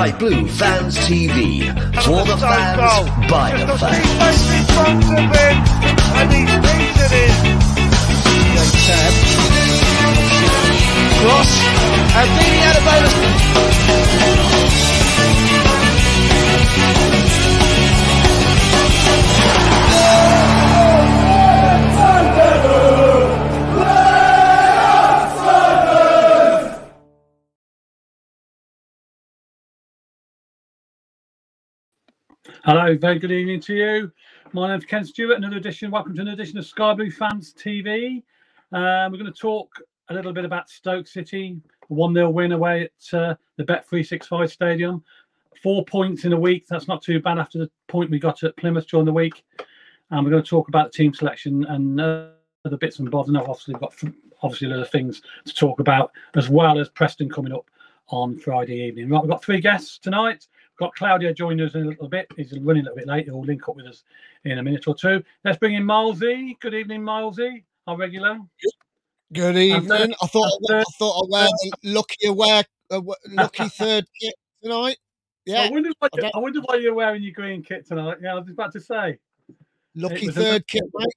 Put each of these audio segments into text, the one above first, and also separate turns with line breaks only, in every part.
Sky Blue Fans TV. For the fans, by the fans.
in front of him, and he's beaten it.
Cross. And Dini had a bonus.
Hello, very good evening to you. My name's Ken Stewart. Another edition. Welcome to another edition of Sky Blue Fans TV. Um, we're going to talk a little bit about Stoke City, a one 0 win away at uh, the Bet three six five Stadium. Four points in a week. That's not too bad after the point we got at Plymouth during the week. And we're going to talk about the team selection and uh, other bits and bobs. And I've obviously got obviously a lot of things to talk about as well as Preston coming up on Friday evening. Right, we've got three guests tonight got Claudio joining us in a little bit. He's running a little bit late. He'll link up with us in a minute or two. Let's bring in Milesy. Good evening, Milesy, our regular.
Good evening. I thought I, I thought I wear the lucky wear uh, lucky third kit tonight. Yeah,
I wonder, why,
I
I wonder why you're wearing your green kit tonight. Yeah, I was about to say.
lucky
a
third kit, mate.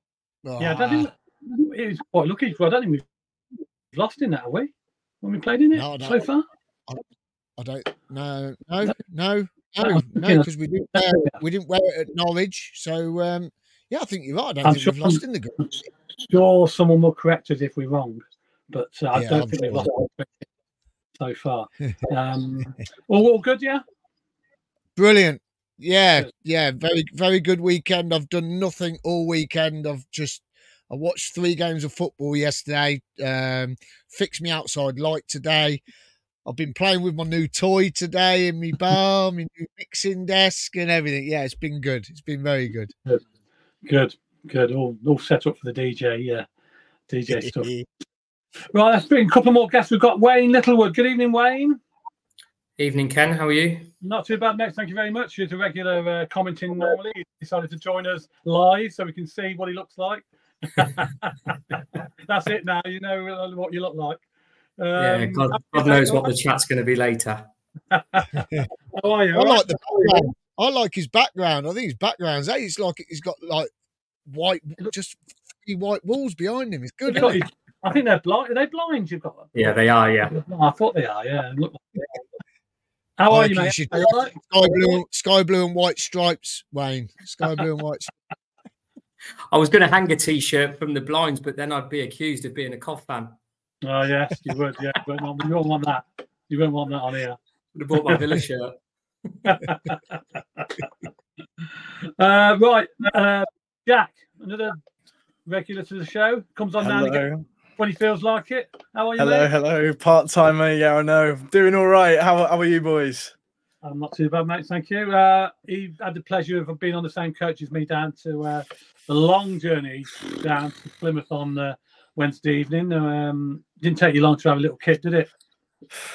Yeah, I don't
Ah,
think it was quite lucky. I don't think we've lost in that, have we? When we played in it
No,
so far?
I don't. No, no, no, no,
No,
no, because we didn't wear we didn't wear it at Norwich. So um, yeah, I think you're right. I don't
I'm
think
sure-
we've lost in the group.
Sure, someone will correct us if we're wrong, but uh, I
Yeah,
don't
I'm
think we've lost so far. Um, all, all good, yeah?
Brilliant. Yeah, yeah, very, very good weekend. I've done nothing all weekend. I've just I watched three games of football yesterday. Um, fixed me outside light today. I've been playing with my new toy today in my bar, my new mixing desk and everything. Yeah, it's been good. It's been very good.
Good, good. All, all set up for the DJ, yeah. DJ stuff. Right, let's bring a couple more guests. We've got Wayne Littlewood. Good evening, Wayne.
Evening, Ken. How are you?
Not too bad, mate. Thank you very much. He's a regular uh, commenting normally. He decided to join us live so we can see what he looks like. That's it now. You know what you look like. Um,
yeah, God, God knows what the chat's going to be later.
How are you?
I like the background. I like his background. I think his background's hey, it's like he's got like white, just white walls behind him. It's good.
You've got
it?
his- I think they're blind. Are they blind? You've got them.
Yeah, they are. Yeah.
Oh, I thought they are. Yeah. Look How are
reckon
you,
you
mate?
should
Are you all right?
Sky blue, sky blue and white stripes, Wayne. Sky blue and white.
I was going to hang a T-shirt from the blinds, but then I'd be accused of being a cough fan.
Oh yes, you would. Yeah, but no, you won't want that. You won't want that on here.
Would have bought my Villa shirt.
Uh, right, uh, Jack, another regular to the show, comes on now again when he feels like it. How are you,
hello,
mate?
hello. Part timer, yeah, I know. Doing all right. How, how are you boys?
I'm not too bad, mate. Thank you. Uh, he had the pleasure of being on the same coach as me down to uh, the long journey down to Plymouth on uh, Wednesday evening. Um, didn't take you long to have a little kit, did it?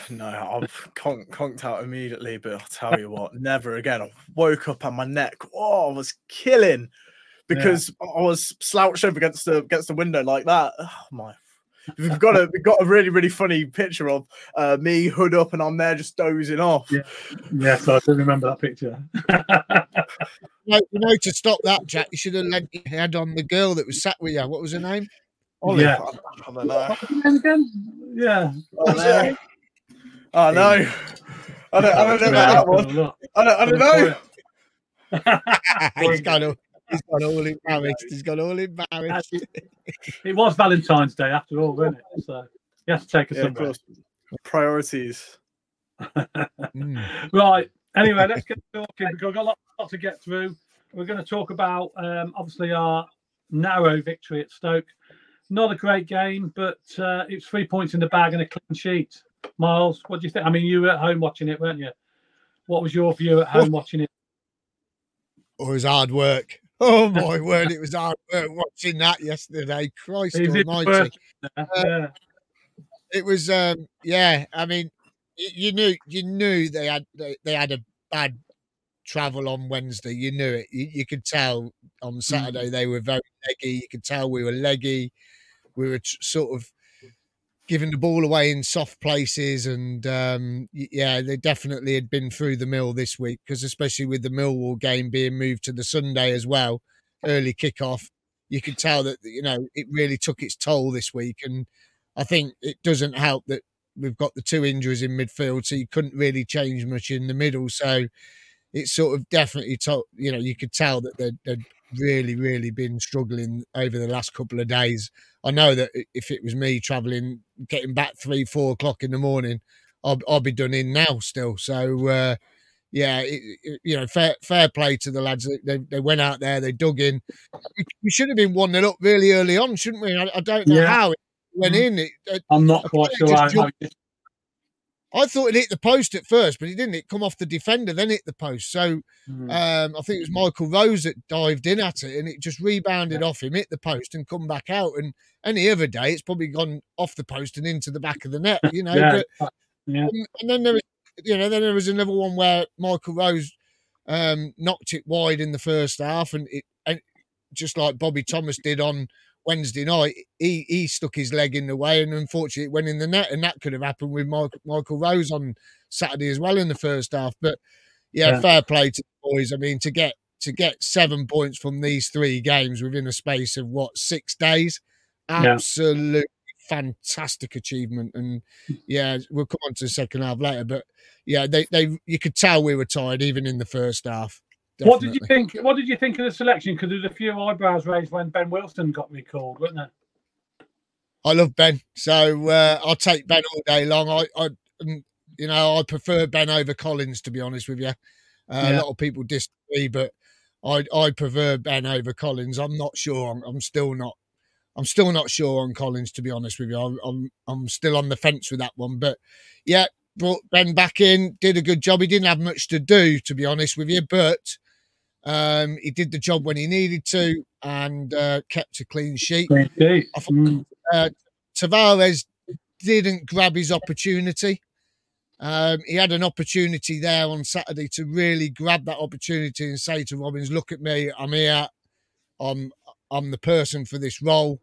No, I've con- conked out immediately, but I'll tell you what, never again. I woke up and my neck, oh, I was killing because I was slouched over against the against the window like that. Oh, my. We've got a we've got a really really funny picture of uh, me hood up and I'm there just dozing off.
Yeah. Yes, I do remember that picture.
No, you know, to stop that, Jack, you should have lent your head on the girl that was sat with you. What was her name?
Olive,
Yeah.
I, I don't know.
Again, yeah.
I know. I know. I don't, I don't know about that one. I don't, I don't know.
he's got all, he's got all embarrassed. He's got all embarrassed.
it was Valentine's Day after all, wasn't it? So you have to take a
Yeah, of Priorities.
Mm.
Right. Anyway, let's get talking because we've got a lot, lot to get through. We're going to talk about um, obviously our narrow victory at Stoke. Not a great game, but uh, it's three points in the bag and a clean sheet. Miles, what do you think? I mean, you were at home watching it, weren't you? What was your view at home watching it?
Oh, it was hard work. Oh my word, it was hard work watching that yesterday. Christ
Is it
Almighty!
worth Yeah.
It was, um, yeah. I mean, you knew, you knew they had they, they had a bad travel on Wednesday. You knew it. You, you could tell on Saturday they were very leggy. You could tell we were leggy. We were sort of giving the ball away in soft places, and um, yeah, they definitely had been through the mill this week because especially with the Millwall game being moved to the Sunday as well, early kickoff, you could tell that you know it really took its toll this week, and I think it doesn't help that we've got the two injuries in midfield, so you couldn't really change much in the middle. So it's sort of definitely told, you know, you could tell that they'd, they'd really, really been struggling over the last couple of days. I know that if it was me traveling, getting back three, four o'clock in the morning, I'll, I'll be done in now still. So, uh, yeah, it, it- you know, fair fair play to the lads. They, they went out there, they dug in. We, should have been one 0 up really early on, shouldn't we? I, I don't know
Yeah.
how it went
Mhm.
in. It,
I'm not quite sure how
jumped- I thought it hit the post at first, but it didn't. It come off the defender, then hit the post. So
Mm.
um, I think it was Michael Rose that dived in at it, and it just rebounded off him, hit the post, and come back out. And any other day, it's probably gone off the post and into the back of the net. You know,
yeah,
but
yeah.
and, and then there was, you know, then there was another one where Michael Rose um, knocked it wide in the first half, and it and just like Bobby Thomas did on Wednesday night, he he stuck his leg in the way, and unfortunately it went in the net, and that could have happened with Michael, Michael Rose on Saturday as well in the first half. But yeah,
Yeah.
fair play to the boys. I mean, to get to get seven points from these three games within a space of what six days,
Yeah.
absolutely fantastic achievement. And yeah, we'll come on to the second half later, but yeah, they they you could tell we were tired even in the first half.
What did you think? What did you think of the selection? Because there was a few eyebrows raised when Ben Wilson got recalled, wasn't there?
I love Ben, so uh, I'll take Ben all day long. I, I, mm, you know, I prefer Ben over Collins to be honest with you. Uh, A lot of people disagree, but I, I prefer Ben over Collins. I'm not sure. I'm, I'm still not. I'm still not sure on Collins to be honest with you. I'm, I'm, I'm still on the fence with that one. But yeah, brought Ben back in, did a good job. He didn't have much to do to be honest with you, but um, he did the job when he needed to and uh, kept a clean sheet. Thought-
Mm.
uh, Tavares didn't grab his opportunity. Um, he had an opportunity there on Saturday to really grab that opportunity and say to Robins, "Look at me, I'm here. I'm I'm the person for this role."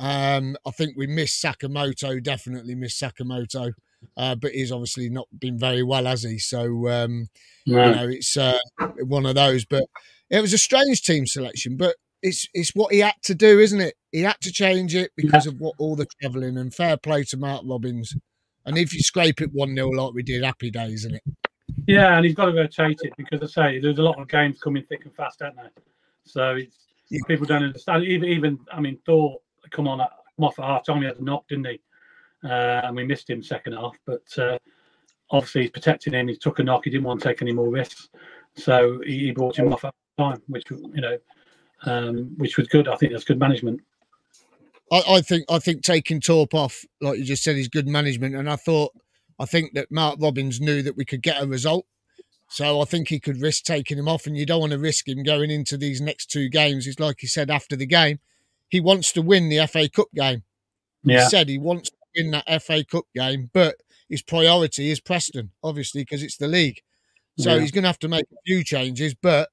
Um, I think we missed Sakamoto, definitely missed Sakamoto, uh, but he's obviously not been very well, has he? So um, you know, it's uh, one of those. But it was a strange team selection, but it's it's what he had to do, isn't it? He had to change it because of what all the travelling and fair play to Mark Robins. And if you scrape it one 0 like we did, happy days, isn't it?
Yeah, and he's got to rotate it because I say there's a lot of games coming thick and fast, aren't there? So it's
Yeah.
people don't understand. Even even I mean Torp come on come off at half time. He had a knock, didn't he? Uh, and we missed him second half. But uh, obviously he's protecting him. He took a knock. He didn't want to take any more risks, so he, he brought him off at time, which you know, um, which was good. I think that's good management.
I, I think I think taking Torp off, like you just said, is good management. And I thought I think that Mark Robins knew that we could get a result. So I think he could risk taking him off, and you don't want to risk him going into these next two games. It's like he said after the game, he wants to win the FA Cup game.
Yeah,
He said he wants to win that FA Cup game, but his priority is Preston, obviously, because it's the league. So
Yeah.
he's going to have to make a few changes. But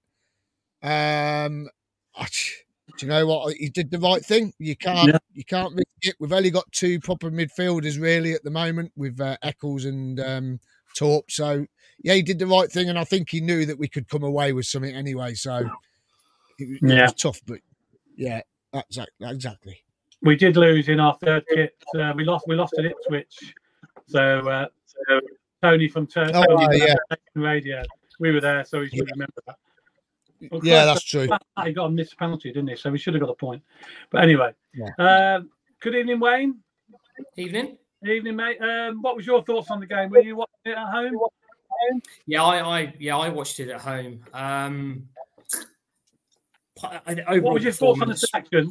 um, do you know what? He did the right thing. You can't,
Yeah.
you can't risk it. We've only got two proper midfielders really at the moment with uh, Eccles and um, Torp. So yeah, he did the right thing, and I think he knew that we could come away with something anyway. So it, it
Yeah.
was tough, but yeah, exactly, exactly.
We did lose in our third kit. Uh, we lost. We lost at Ipswich. So, uh, so Tony from Tur-
Oh,
Tony
yeah.
Radio, we were there, so he should
Yeah.
remember that. Well,
Yeah, that's true.
He got a missed penalty, didn't he? So we should have got a point. But anyway,
Yeah.
um, good evening, Wayne.
Evening.
Evening, mate. Um, what was your thoughts on the game? Were you watching it at home?
Yeah, I, I yeah I watched it at home. Um, I- I-
What
overall
was your thoughts on the
performance-
selection?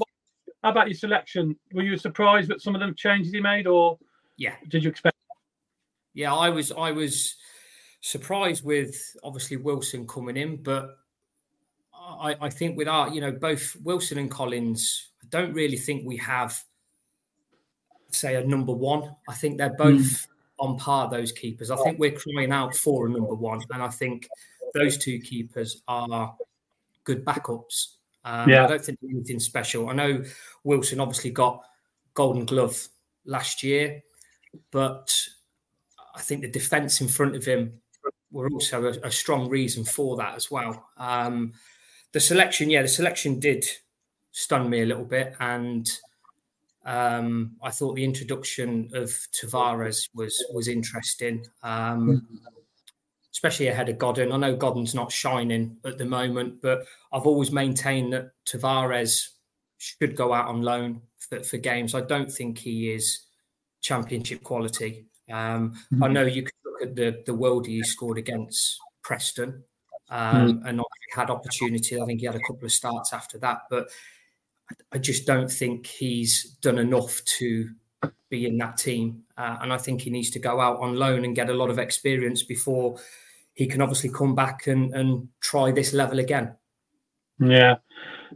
How about your selection? Were you surprised at some of the changes he made, or
Yeah,
did you expect?
yeah, I was I was surprised with obviously Wilson coming in, but I, I think with our you know both Wilson and Collins, I don't really think we have say a number one. I think they're hmm. both on par those keepers. I think we're crying out for a number one, and I think those two keepers are good backups. Um,
Yeah.
I don't think anything special. I know Wilson obviously got Golden Glove last year, but I think the defence in front of him were also a, a, strong reason for that as well. Um, the selection, yeah, the selection did stun me a little bit, and um, I thought the introduction of Tavares was was interesting, um, especially ahead of Godden. I know Godden's not shining at the moment, but I've always maintained that Tavares should go out on loan for, for games. I don't think he is championship quality. Um, mm-hmm. I know you could look at the the world he scored against Preston, um, mm-hmm. and had opportunity. I think he had a couple of starts after that, but I just don't think he's done enough to be in that team. Uh, and I think he needs to go out on loan and get a lot of experience before he can obviously come back and, and try this level again.
Yeah.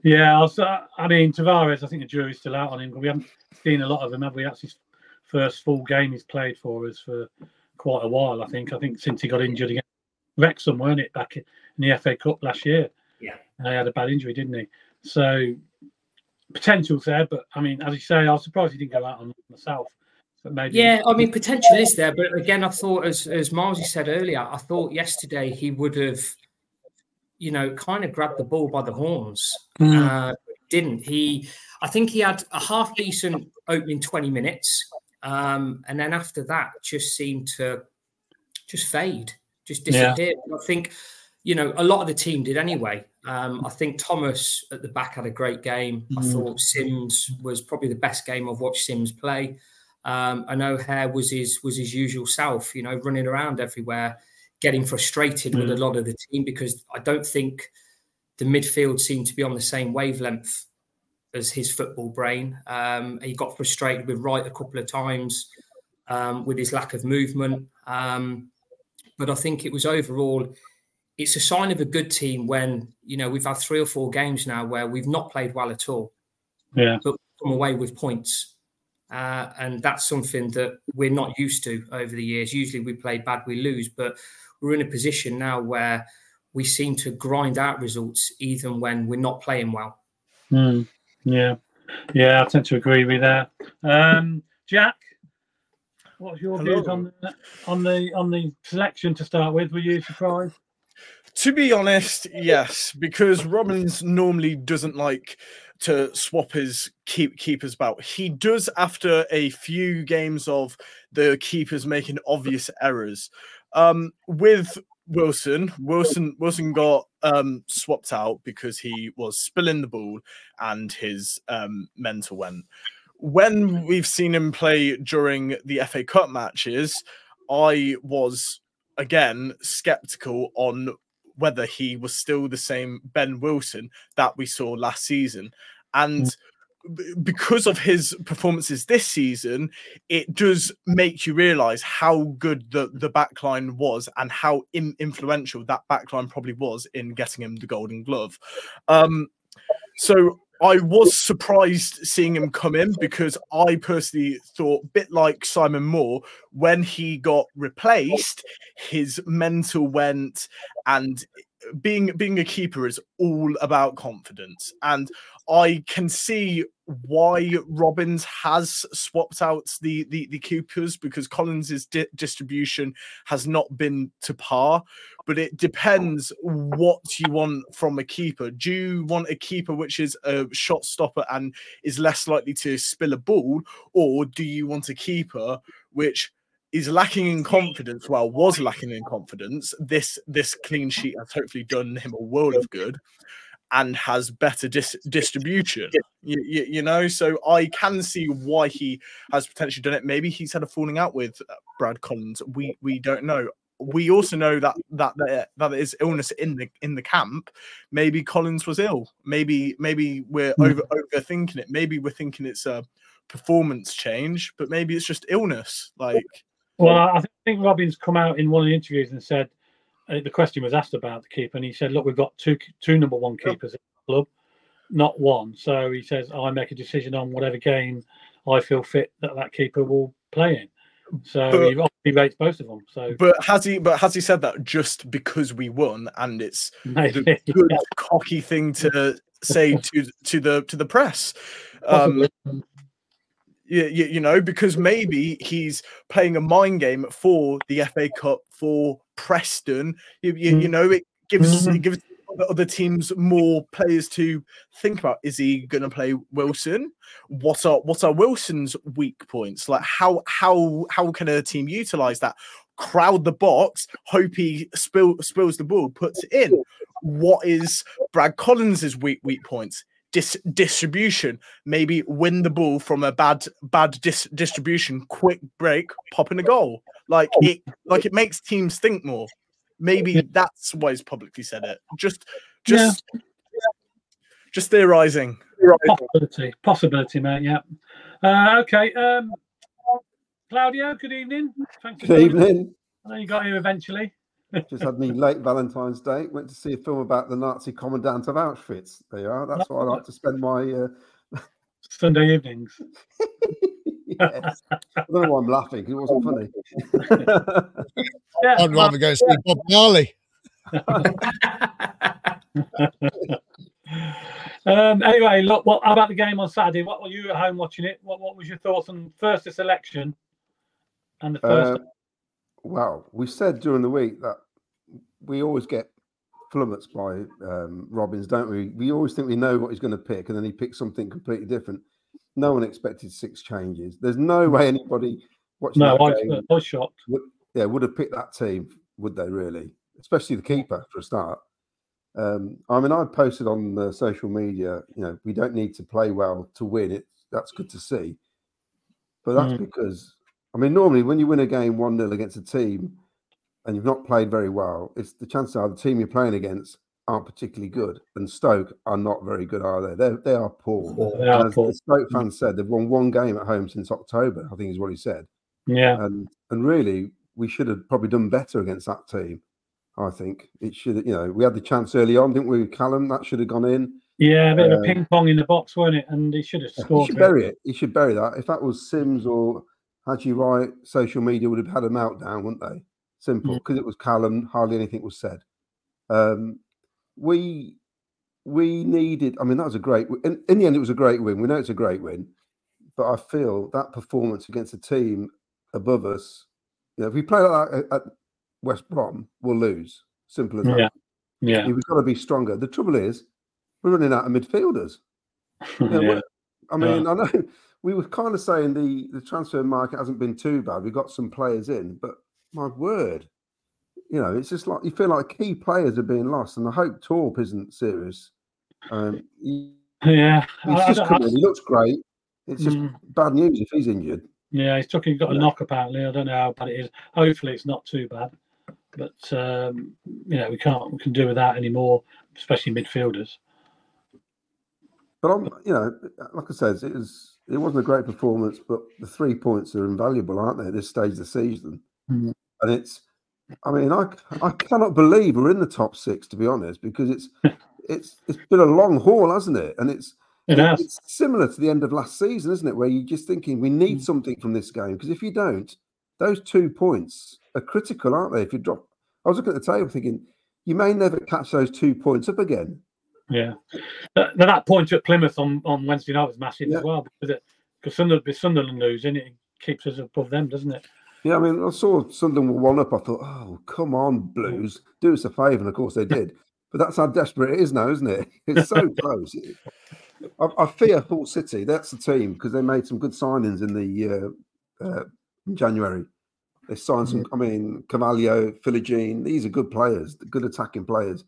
Yeah. Also, uh, I mean, Tavares, I think the jury's still out on him. We haven't seen a lot of him, have we? That's his first full game he's played for us for quite a while, I think. I think since he got injured against Wrexham, weren't it, back in the FA Cup last year?
Yeah.
And he had a bad injury, didn't he? So potential's there, but I mean, as you say, I was surprised he didn't go out on myself.
Maybe... Yeah, I mean, potential is there, but again, I thought, as as Marzi said earlier, I thought yesterday he would have, you know, kind of grabbed the ball by the horns. Mm. Uh, didn't he? I think he had a half decent opening twenty minutes, um, and then after that, just seemed to just fade, just disappear. Yeah. I think, you know, a lot of the team did anyway. Um, I think Thomas at the back had a great game. Mm. I thought Sims was probably the best game I've watched Sims play. Um, I know Hare was his was his usual self, you know, running around everywhere, getting frustrated mm. with a lot of the team because I don't think the midfield seemed to be on the same wavelength as his football brain. Um, he got frustrated with Wright a couple of times um, with his lack of movement, um, but I think it was overall it's a sign of a good team when you know we've had three or four games now where we've not played well at all.
Yeah,
but come away with points, uh, and that's something that we're not used to over the years. Usually, we play bad, we lose, but we're in a position now where we seem to grind out results even when we're not playing well.
Mm, yeah, yeah, I tend to agree with that. Um, Jack, what's your Hello. views on the, on the on the selection to start with? Were you surprised?
To be honest, yes, because Robins normally doesn't like to swap his keep keepers about. He does after a few games of the keepers making obvious errors. Um, with Wilson, Wilson, Wilson got um, swapped out because he was spilling the ball and his um, mental went. When we've seen him play during the FA Cup matches, I was again skeptical on whether he was still the same Ben Wilson that we saw last season. And mm. because of his performances this season, it does make you realize how good the, the backline was and how in, influential that backline probably was in getting him the golden glove. Um, so I was surprised seeing him come in because I personally thought, bit like Simon Moore, when he got replaced, his mental went, and being being a keeper is all about confidence. And I can see why Robins has swapped out the the, the keepers because Collins's di- distribution has not been to par. But it depends what you want from a keeper. Do you want a keeper which is a shot stopper and is less likely to spill a ball, or do you want a keeper which is lacking in confidence? Well, was lacking in confidence. This this clean sheet has hopefully done him a world of good and has better dis- distribution. You, you, you, know, so I can see why he has potentially done it. Maybe he's had a falling out with uh, Brad Collins. We we don't know. We also know that that that, that is illness in the in the camp. Maybe Collins was ill. Maybe maybe we're mm. over overthinking it. Maybe we're thinking it's a performance change, but maybe it's just illness. Like,
well, I think Robin's come out in one of the interviews and said uh, the question was asked about the keeper, and he said, "Look, we've got two two number one keepers in the club, not one." So he says, "I make a decision on whatever game I feel fit that that keeper will play in." So but, he rates both of them. So,
but has he? But has he said that just because we won, and it's Maybe, the good yeah. cocky thing to say to to the to the press? Um, You, you, you know, because maybe he's playing a mind game for the FA Cup for Preston. You, you, you know, it gives
Mhm.
it gives the other teams more players to think about. Is he going to play Wilson? What are what are Wilson's weak points? Like how how how can a team utilize that? Crowd the box, hope he spill, spills the ball, puts it in. What is Brad Collins's weak weak points? Dis- distribution. Maybe win the ball from a bad bad dis- distribution, quick break, pop in a goal. Like it like it makes teams think more. Maybe that's why he's publicly said it. Just just just theorizing.
Possibility, possibility, mate. Yeah. Uh, okay. Um, Claudio, good evening. Thanks for
Good evening.
I know you got here eventually.
Just had me late Valentine's Day. Went to see a film about the Nazi commandant of Auschwitz. There you are. That's why I like to spend my. Uh,
Sunday evenings.
yes. I don't know why I'm laughing. It wasn't funny.
Yeah.
I'd rather go see Bob Marley.
Um, anyway, look. What how about the game on Saturday? What were you at home watching it? What What was your thoughts on first the selection and the first?
Uh, well, we said during the week that we always get flummoxed by um, Robins, don't we? We always think we know what he's going to pick, and then he picks something completely different. No one expected six changes. There's no way anybody watching
no,
that
I,
game
I was shocked.
yeah, would have picked that team, would they really? Especially the keeper for a start. Um, I mean, I posted on uh, social media, you know, we don't need to play well to win it. That's good to see. But that's
Mm.
because, I mean, normally when you win a game 1 0 against a team and you've not played very well, it's the chances are the team you're playing against aren't particularly good. And Stoke are not very good, are they? They're, they are poor.
They are
as
poor.
the Stoke fans said, they've won one game at home since October, I think is what he said
Yeah,
and and really we should have probably done better against that team. I think it should. You know, we had the chance early on, didn't we? with Callum that should have gone in.
yeah, a bit of
Uh,
a ping pong in the box, weren't it? And he should have scored.
He should
really.
bury it. He should bury that. If that was Sims or Haji Wright, social media would have had a meltdown, wouldn't they? Simple, because it was Callum. Hardly anything was said. Um, we we needed. I mean, that was a great. In, in the end, it was a great win. We know it's a great win, but I feel that performance against a team above us. You know, if we play like that at, West Brom, we'll lose. Simple as that.
Yeah. Yeah,
We've got to be stronger. The trouble is, we're running out of midfielders. Yeah,
yeah.
I mean, I know we were kind of saying the the transfer market hasn't been too bad. We got some players in, but my word, you know, it's just like you feel like key players are being lost, and I hope Torp isn't serious. Um, he,
yeah.
he's
I- I
just
don't-
come in. He looks great. It's just
Mm.
bad news if he's injured.
Yeah, he's took. He's got a
Yeah.
knock apparently. I don't know how bad it is. Hopefully, it's not too bad. But um, you know, we can't we can do without anymore, especially midfielders.
But I'm, you know, like I said, it was it wasn't a great performance, but the three points are invaluable, aren't they? At this stage of the season,
Mhm.
and it's, I mean, I I cannot believe we're in the top six to be honest, because it's it's it's been a long haul, hasn't it? And it's
It has.
it's similar to the end of last season, isn't it? Where you're just thinking we need
Mm.
something from this game because if you don't, those two points are critical, aren't they? If you drop, I was looking at the table thinking you may never catch those two points up again.
Yeah, that, that point at Plymouth on, on Wednesday night was massive
Yeah.
as well because it, because Sunderland, Sunderland losing it keeps us above them, doesn't it?
Yeah, I mean, I saw Sunderland were one up. I thought, oh, come on, Blues, do us a favour. And of course they did. But that's how desperate it is now, isn't it? It's so close. I, I fear Hull City. That's the team because they made some good signings in the uh, uh, in January. They signed some. I mean, Carvalho, Philogene. These are good players, good attacking players.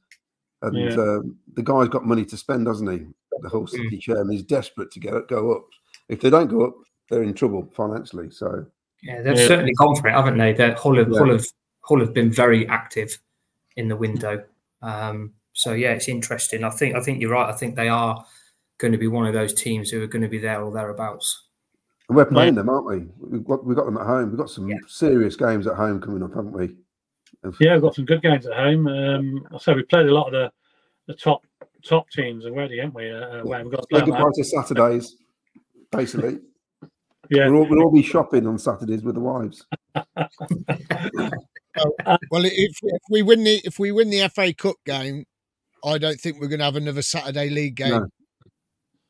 And
Yeah.
um, the guy's got money to spend, doesn't he? The Hull City chairman. is desperate to get go up. If they don't go up, they're in trouble financially. So
Yeah, they've
Yeah.
certainly gone for it, haven't they? That Hull have,
Yeah.
Hull have Hull have been very active in the window. Um, so yeah, it's interesting. I think I think you're right. I think they are going to be one of those teams who are going to be there or thereabouts.
And we're playing them, aren't we? We've got, we've got them at home. We've got some
Yeah.
serious games at home coming up, haven't we? And
Yeah, we've got some good games at home. Um, I say we played a lot of the, the top top teams already, haven't we? Uh, uh, where we've got to play
Say
them
goodbye to Saturdays, basically.
Yeah,
We'll, all, we'll all be shopping on Saturdays with the wives.
Well, if, if we win the if we win the FA Cup game, I don't think we're going to have another Saturday league game.
No.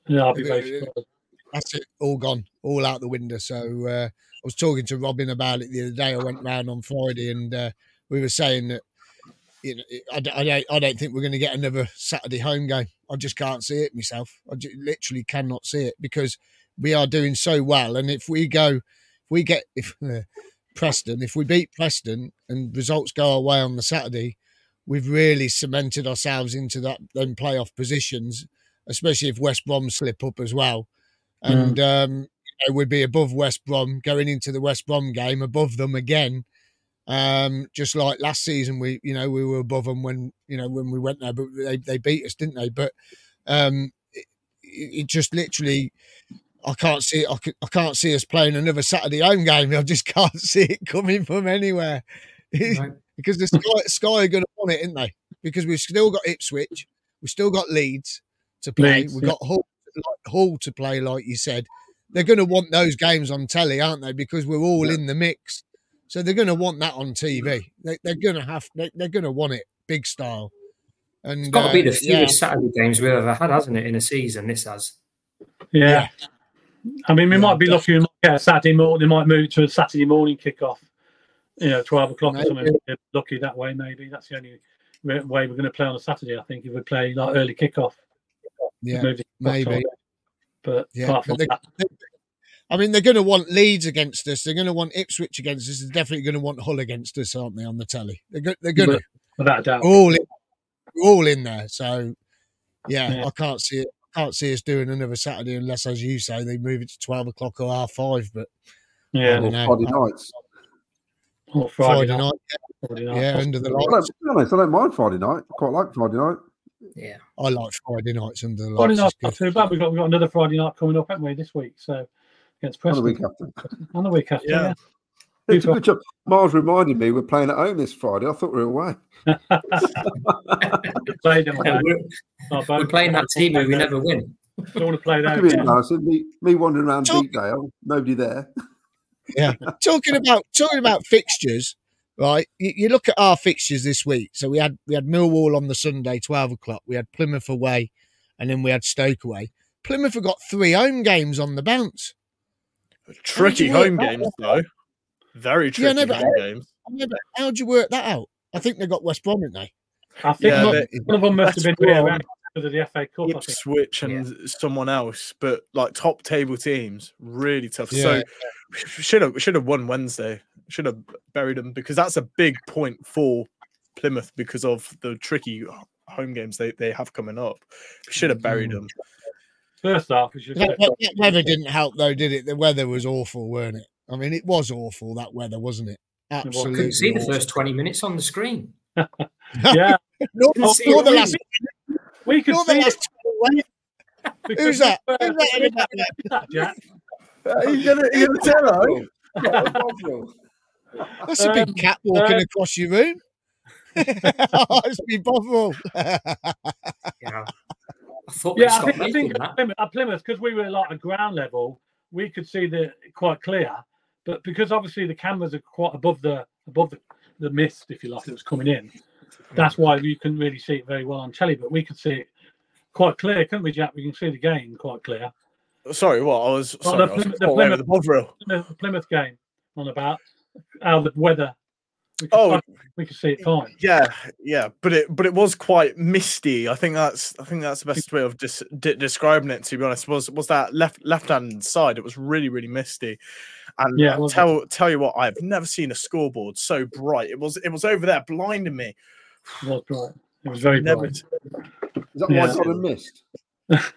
yeah, I'll be
Uh,
very surprised.
that's it, all gone, all out the window. So uh, I was talking to Robin about it the other day. I went round on Friday, and uh, we were saying that you know I, I don't I don't think we're going to get another Saturday home game. I just can't see it myself. I ju- literally cannot see it because we are doing so well, and if we go, if we get if uh, Preston, if we beat Preston and results go our way on the Saturday, we've really cemented ourselves into that then playoff positions, especially if West Brom slip up as well. And um, you know, we'd be above West Brom going into the West Brom game, above them again. Um, just like last season, we you know we were above them when you know when we went there, but they, they beat us, didn't they? But um, it, it just literally I can't see I, can't see us playing another Saturday home game. I just can't see it coming from anywhere
Right.
because the Sky, Sky are going to want it, aren't they? Because we've still got Ipswich, we've still got Leeds to play,
Leeds,
we've
yeah.
got Hull, like, Hull to play, like you said. They're going to want those games on telly, aren't they? Because we're all in the mix, so they're going to want that on TV. They, they're going to have, they, they're going to want it big style. And
It's got to be
uh,
the fewest
yeah,
Saturday games we've ever had, hasn't it, in a season? This has.
Yeah. I mean, we
Yeah,
might be lucky. We might get a Saturday morning. They might move to a Saturday morning kickoff. You know, twelve o'clock or something. We're lucky that way. Maybe that's the only way we're going to play on a Saturday. I think if we play like early kickoff,
yeah,
move the
maybe.
But
Yeah,
apart
but
from
they-
that,
I mean, they're going to want Leeds against us. They're going to want Ipswich against us. They're definitely going to want Hull against us, aren't they? On the telly, they're go- they're going to.
without a doubt,
We're all in, all in there. So, yeah,
Yeah.
I can't see it. Can't see us doing another Saturday unless, as you say, they move it to twelve o'clock or half five. But
yeah,
don't
Or. Friday nights.
or
Friday,
Friday,
night,
Friday night.
yeah, under the
I don't,
lights.
honest, I don't mind Friday night. I quite like Friday night.
Yeah.
I like Friday nights under the
Friday
lights.
night's
It's
not
good.
too bad. We've got we've got another Friday night coming up, haven't we, this week? So against
On the
Preston
week after.
and the week after.
Yeah.
Yeah.
It's a good job. Miles reminded me we're playing at home this Friday. I thought we were away.
Played them
Yeah,
away.
we're, we're
both-
playing that team where we never win.
Don't want to play
That
that.
could be
yeah.
embarrassing. Me, me wandering around
Talk-
Deepdale, nobody there.
Yeah, talking about talking about fixtures, right? You, you look at our fixtures this week. So we had we had Millwall on the Sunday, twelve o'clock. We had Plymouth away, and then we had Stoke away. Plymouth have got three home games on the bounce.
Tricky
you
home
work
games though. Very tricky
Yeah, no,
home games.
I How'd you work that out? I think they got West Brom, didn't they?
I think
Yeah,
one, one of them must have been
West
around because of the FA Cup. I think.
Ipswich and someone else, but like top table teams, really tough.
Yeah.
So should have should have won Wednesday. Should have buried them because that's a big point for Plymouth because of the tricky home games they, they have coming up. Should have buried
Mm.
them.
First half, we should
That, that- that weather didn't help, though, did it? The weather was awful, weren't it? I mean, it was awful that weather, wasn't it?
was.
Absolutely.
Couldn't see the first 20 minutes on the screen.
yeah.
Not,
Couldn't see
not the last.
We could
Not the
see
last.
it
Who's that? Who's that in the back there?
Who's that, Jack?
Are you gonna, are you gonna tell her?
That's a big
Um,
cat walking
uh,
across your room. oh, it's been Bovril.
Yeah. I thought they
Yeah, I
stopped
think, I think
that.
at Plymouth, uh, because we were like at ground level, we could see the quite clear. But because obviously the cameras are quite above the above the, the mist, if you like, that was coming in, that's why we couldn't really see it very well on telly. But we could see it quite clear, couldn't we, Jack? We can see the game quite clear.
Sorry, what? I was
Oh,
sorry,
the
I was
Plymouth- the Plymouth-
the
Plymouth, Plymouth game on about how the weather. We could,
Oh.
we could see it fine.
Yeah, yeah, but it but it was quite misty. I think that's I think that's the best way of dis- de- describing it. To be honest, was was that left left hand side? It was really really misty, and
Yeah, it
uh, tell tell you what, I've never seen a scoreboard so bright. It was it was over there blinding me.
It was bright. It was very
Never,
bright.
Is that
Yeah.
why I got a missed?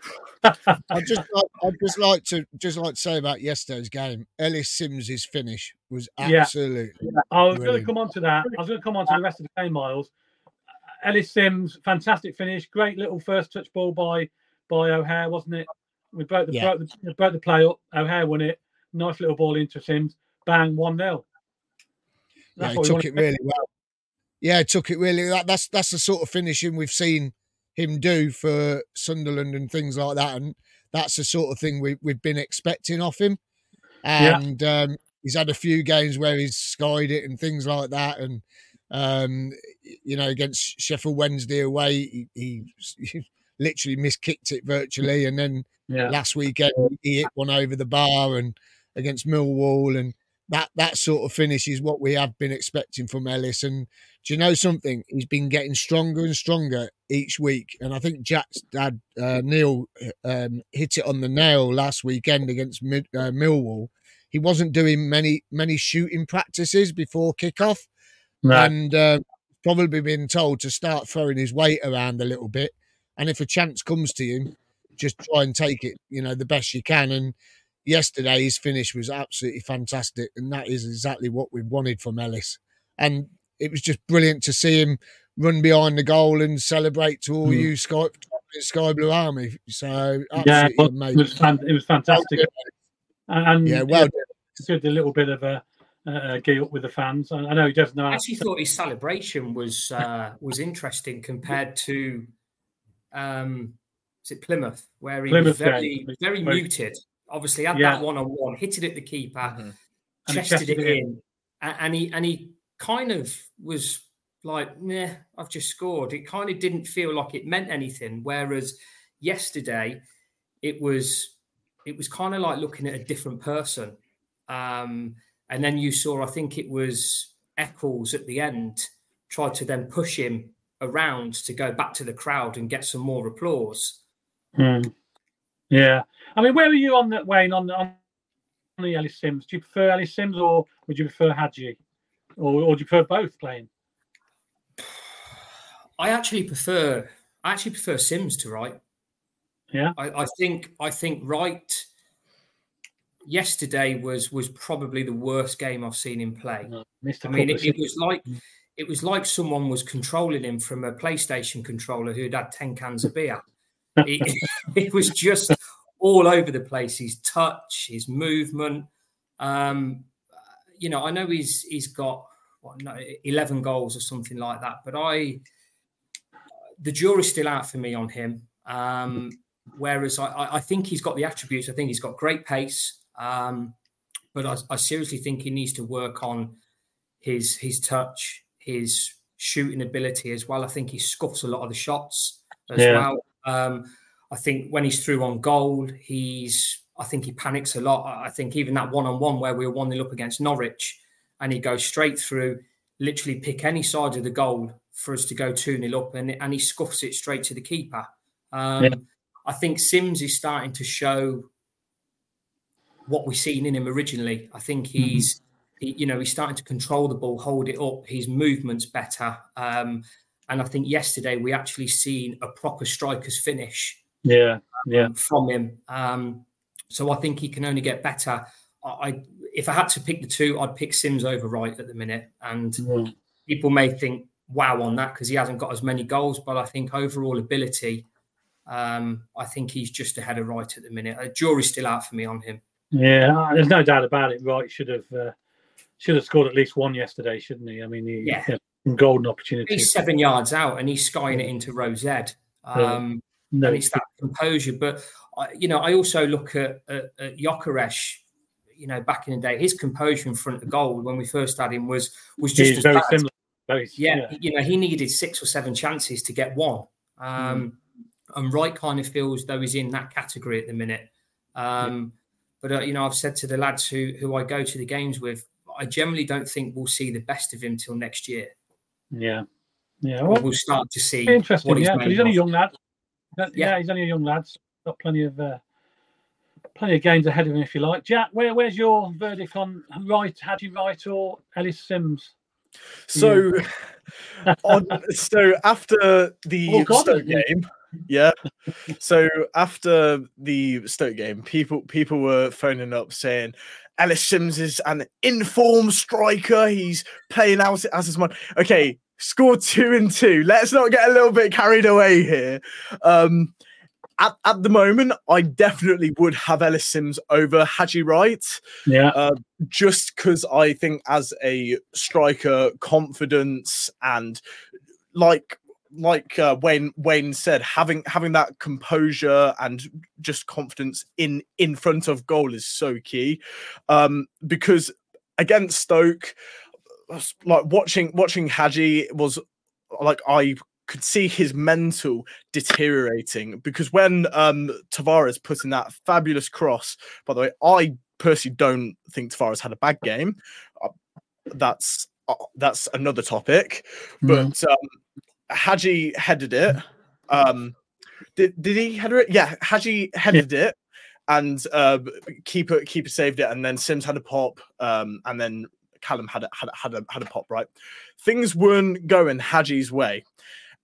I just like, I'd just like to just like to say about yesterday's game. Ellis Sims's finish was absolutely. Yeah.
I was going to come on to that. I was going to come on to the rest of the game, Miles. Uh, Ellis Sims, fantastic finish, great little first touch ball by by O'Hare, wasn't it? We broke the
Yeah.
broke the, broke the play up. O'Hare won it. Nice little ball into Sims. Bang, one 0
yeah, he took it really well. Yeah, took it really. That, that's that's the sort of finishing we've seen him do for Sunderland and things like that, and that's the sort of thing we, we've been expecting off him.
Yeah.
And um, he's had a few games where he's skied it and things like that, and um, you know, against Sheffield Wednesday away, he, he, he literally miskicked it virtually, and then
Yeah.
last weekend he hit one over the bar and against Millwall and that that sort of finish is what we have been expecting from Ellis and do you know something he's been getting stronger and stronger each week and I think Jack's dad uh, Neil um, hit it on the nail last weekend against Mid, uh, Millwall he wasn't doing many many shooting practices before kickoff
No.
and uh, probably been told to start throwing his weight around a little bit. And if a chance comes to you, just try and take it, you know, the best you can. And yesterday, his finish was absolutely fantastic, and that is exactly what we wanted from Ellis. And it was just brilliant to see him run behind the goal and celebrate to all
Mm.
you Sky Sky Blue Army. So
yeah,
absolutely
well, it was, fan- it was fantastic. And, and
Yeah, well done.
did a little bit of a, a gee up with the fans. I, I know he doesn't know.
I
How
actually thought his celebration was uh, was interesting compared to um, is it Plymouth, where he
Plymouth
was very
game.
very
Very-
muted. Obviously, had
Yeah.
that one on one, hit it at the keeper,
Mhm.
Chested it
chested it
in, a- and he and he kind of was like, "Nah, I've just scored." It kind of didn't feel like it meant anything. Whereas yesterday, it was it was kind of like looking at a different person. Um, and then you saw, I think it was Eccles at the end, tried to then push him around to go back to the crowd and get some more applause.
Hmm. Yeah, I mean, where were you on that, Wayne? On the, on the Ellis Sims? Do you prefer Ellis Sims or would you prefer Haji, or, or do you prefer both playing?
I actually prefer I actually prefer Sims to Wright.
Yeah.
I, I think I think Wright yesterday was was probably the worst game I've seen him play.
Missed a
I mean, it, it was like it was like someone was controlling him from a PlayStation controller who'd had ten cans of beer. it, it was just all over the place. His touch, his movement. Um, you know, I know he's he's got what, no, eleven goals or something like that, but I the jury's still out for me on him. Um, whereas I- I, think he's got the attributes. I think he's got great pace. Um, but I, I seriously think he needs to work on his his touch, his shooting ability as well. I think he scuffs a lot of the shots as
Yeah.
well. Um, I think when he's through on goal, he's I think he panics a lot. I think even that one on one where we were one 0 up against Norwich, and he goes straight through, literally pick any side of the goal for us to go two 0 up, and and he scuffs it straight to the keeper. Um,
Yeah.
I think Sims is starting to show what we've seen in him originally. I think he's, he, you know, he's starting to control the ball, hold it up. His movement's better, um, and I think yesterday we actually seen a proper striker's finish
Yeah, yeah,
from him. Um, so I think he can only get better. I, I, if I had to pick the two, I'd pick Sims over Wright at the minute, and people may think wow on that because he hasn't got as many goals, but I think overall ability. Um, I think he's just ahead of Wright at the minute. Uh, jury's still out for me on him.
Yeah, there's no doubt about it. Right, should have uh, should have scored at least one yesterday, shouldn't he? I mean, he,
Yeah.
golden opportunity.
He's seven yards out and he's skying it into Rose Ed. Um,
No,
and it's that composure. But I, you know, I also look at, at, at Gyökeres. You know, back in the day, his composure in front of goal when we first had him was was just as
very
bad.
similar. Very,
Yeah, you know, he needed six or seven chances to get one. Um, And Wright kind of feels though he's in that category at the minute. Um, But uh, you know, I've said to the lads who who I go to the games with, I generally don't think we'll see the best of him till next year.
yeah, yeah. Well,
we'll start to see
interesting.
what he's
Yeah, because he's only a young lad. Yeah.
Yeah.
he's only a young lad. So got plenty of uh, plenty of games ahead of him, if you like. Jack, where, where's your verdict on right? Wright, Haji Wright, or Ellis Sims?
So, on, so after the
Oh, God,
Stoke
yeah.
game, yeah. So after the Stoke game, people people were phoning up saying Ellis Sims is an informed striker. He's playing out as his mind. Okay, scored two and two. Let's not get a little bit carried away here. Um, at, at the moment, I definitely would have Ellis Sims over Haji Wright
Yeah,
uh, just because I think as a striker, confidence and like like uh, Wayne Wayne said, having having that composure and just confidence in in front of goal is so key. Um, because against Stoke, like watching watching Haji was like I could see his mental deteriorating because when um Tavares put in that fabulous cross, by the way, I personally don't think Tavares had a bad game. Uh, that's uh, that's another topic, but um, Haji headed it. Um, did did he header it? Yeah, Haji headed it, and uh, keeper keeper saved it, and then Simms had a pop, um, and then Callum had a, had a, had a, had a pop. Right, things weren't going Haji's way,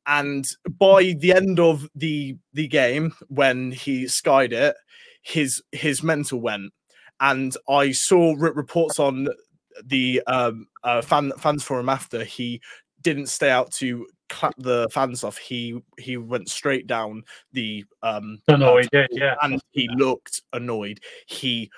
and by the end of the the game, when he skied it, his his mental went, and I saw re- reports on the um, uh, fan fans forum after he didn't stay out to clap the fans off. He he went straight down the um
Annoyed, yeah, yeah.
and he looked annoyed. He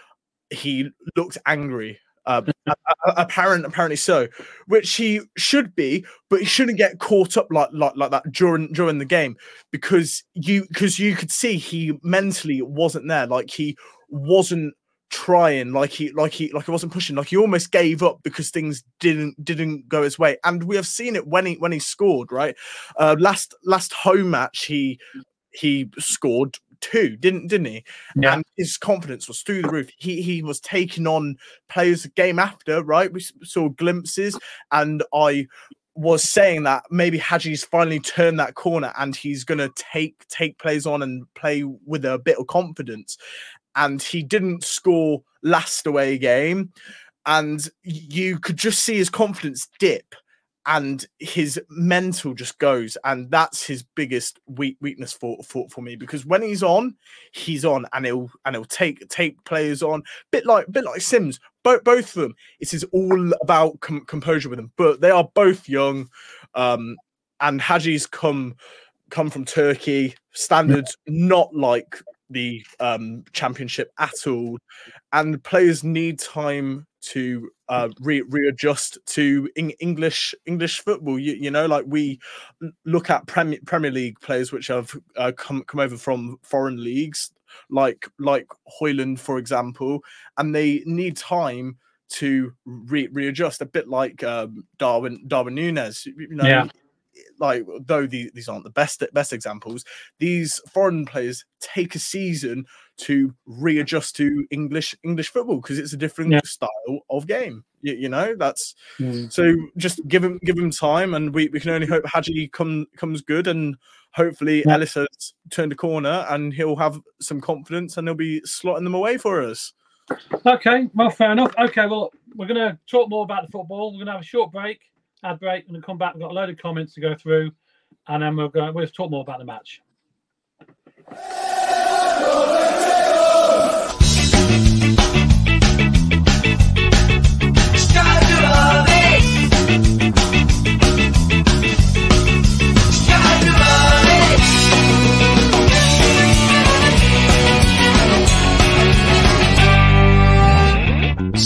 he looked angry. A- a- apparent, apparently so, which he should be, but he shouldn't get caught up like like like that during during the game because you because you could see he mentally wasn't there, like he wasn't trying like he like he like he wasn't pushing like he almost gave up because things didn't didn't go his way. And we have seen it when he when he scored right? Uh last last home match he he scored two didn't didn't he?
Yeah.
and his confidence was through the roof. He he was taking on players the game after right? We saw glimpses and i was saying that maybe Haji's finally turned that corner and he's going to take take plays on and play with a bit of confidence. And he didn't score last away game and you could just see his confidence dip and his mental just goes and that's his biggest weak weakness for for, for me because when he's on he's on and he'll and he'll take take players on. Bit like bit like simms both both of them it is all about com- composure with them but they are both young um and haji's come come from turkey standards not like the um championship at all and players need time to uh re- readjust to Eng- english english football you, you know like we look at premier premier league players which have uh, come come over from foreign leagues like like Højlund for example and they need time to re- readjust a bit like um darwin darwin nunez you know
Yeah.
Like though the, these aren't the best best examples these foreign players take a season to readjust to english english football because it's a different
Yeah.
style of game you, you know that's
Mm.
so just give him give him time and we, we can only hope haji come comes good and hopefully
Yeah.
Ellis has turned a corner and he'll have some confidence and he'll be slotting them away for us
Okay, well, fair enough. Okay, well, we're going to talk more about the football. We're going to have a short break, ad break, and come back. We've got a load of comments to go through, and then we'll go. We'll talk more about the match.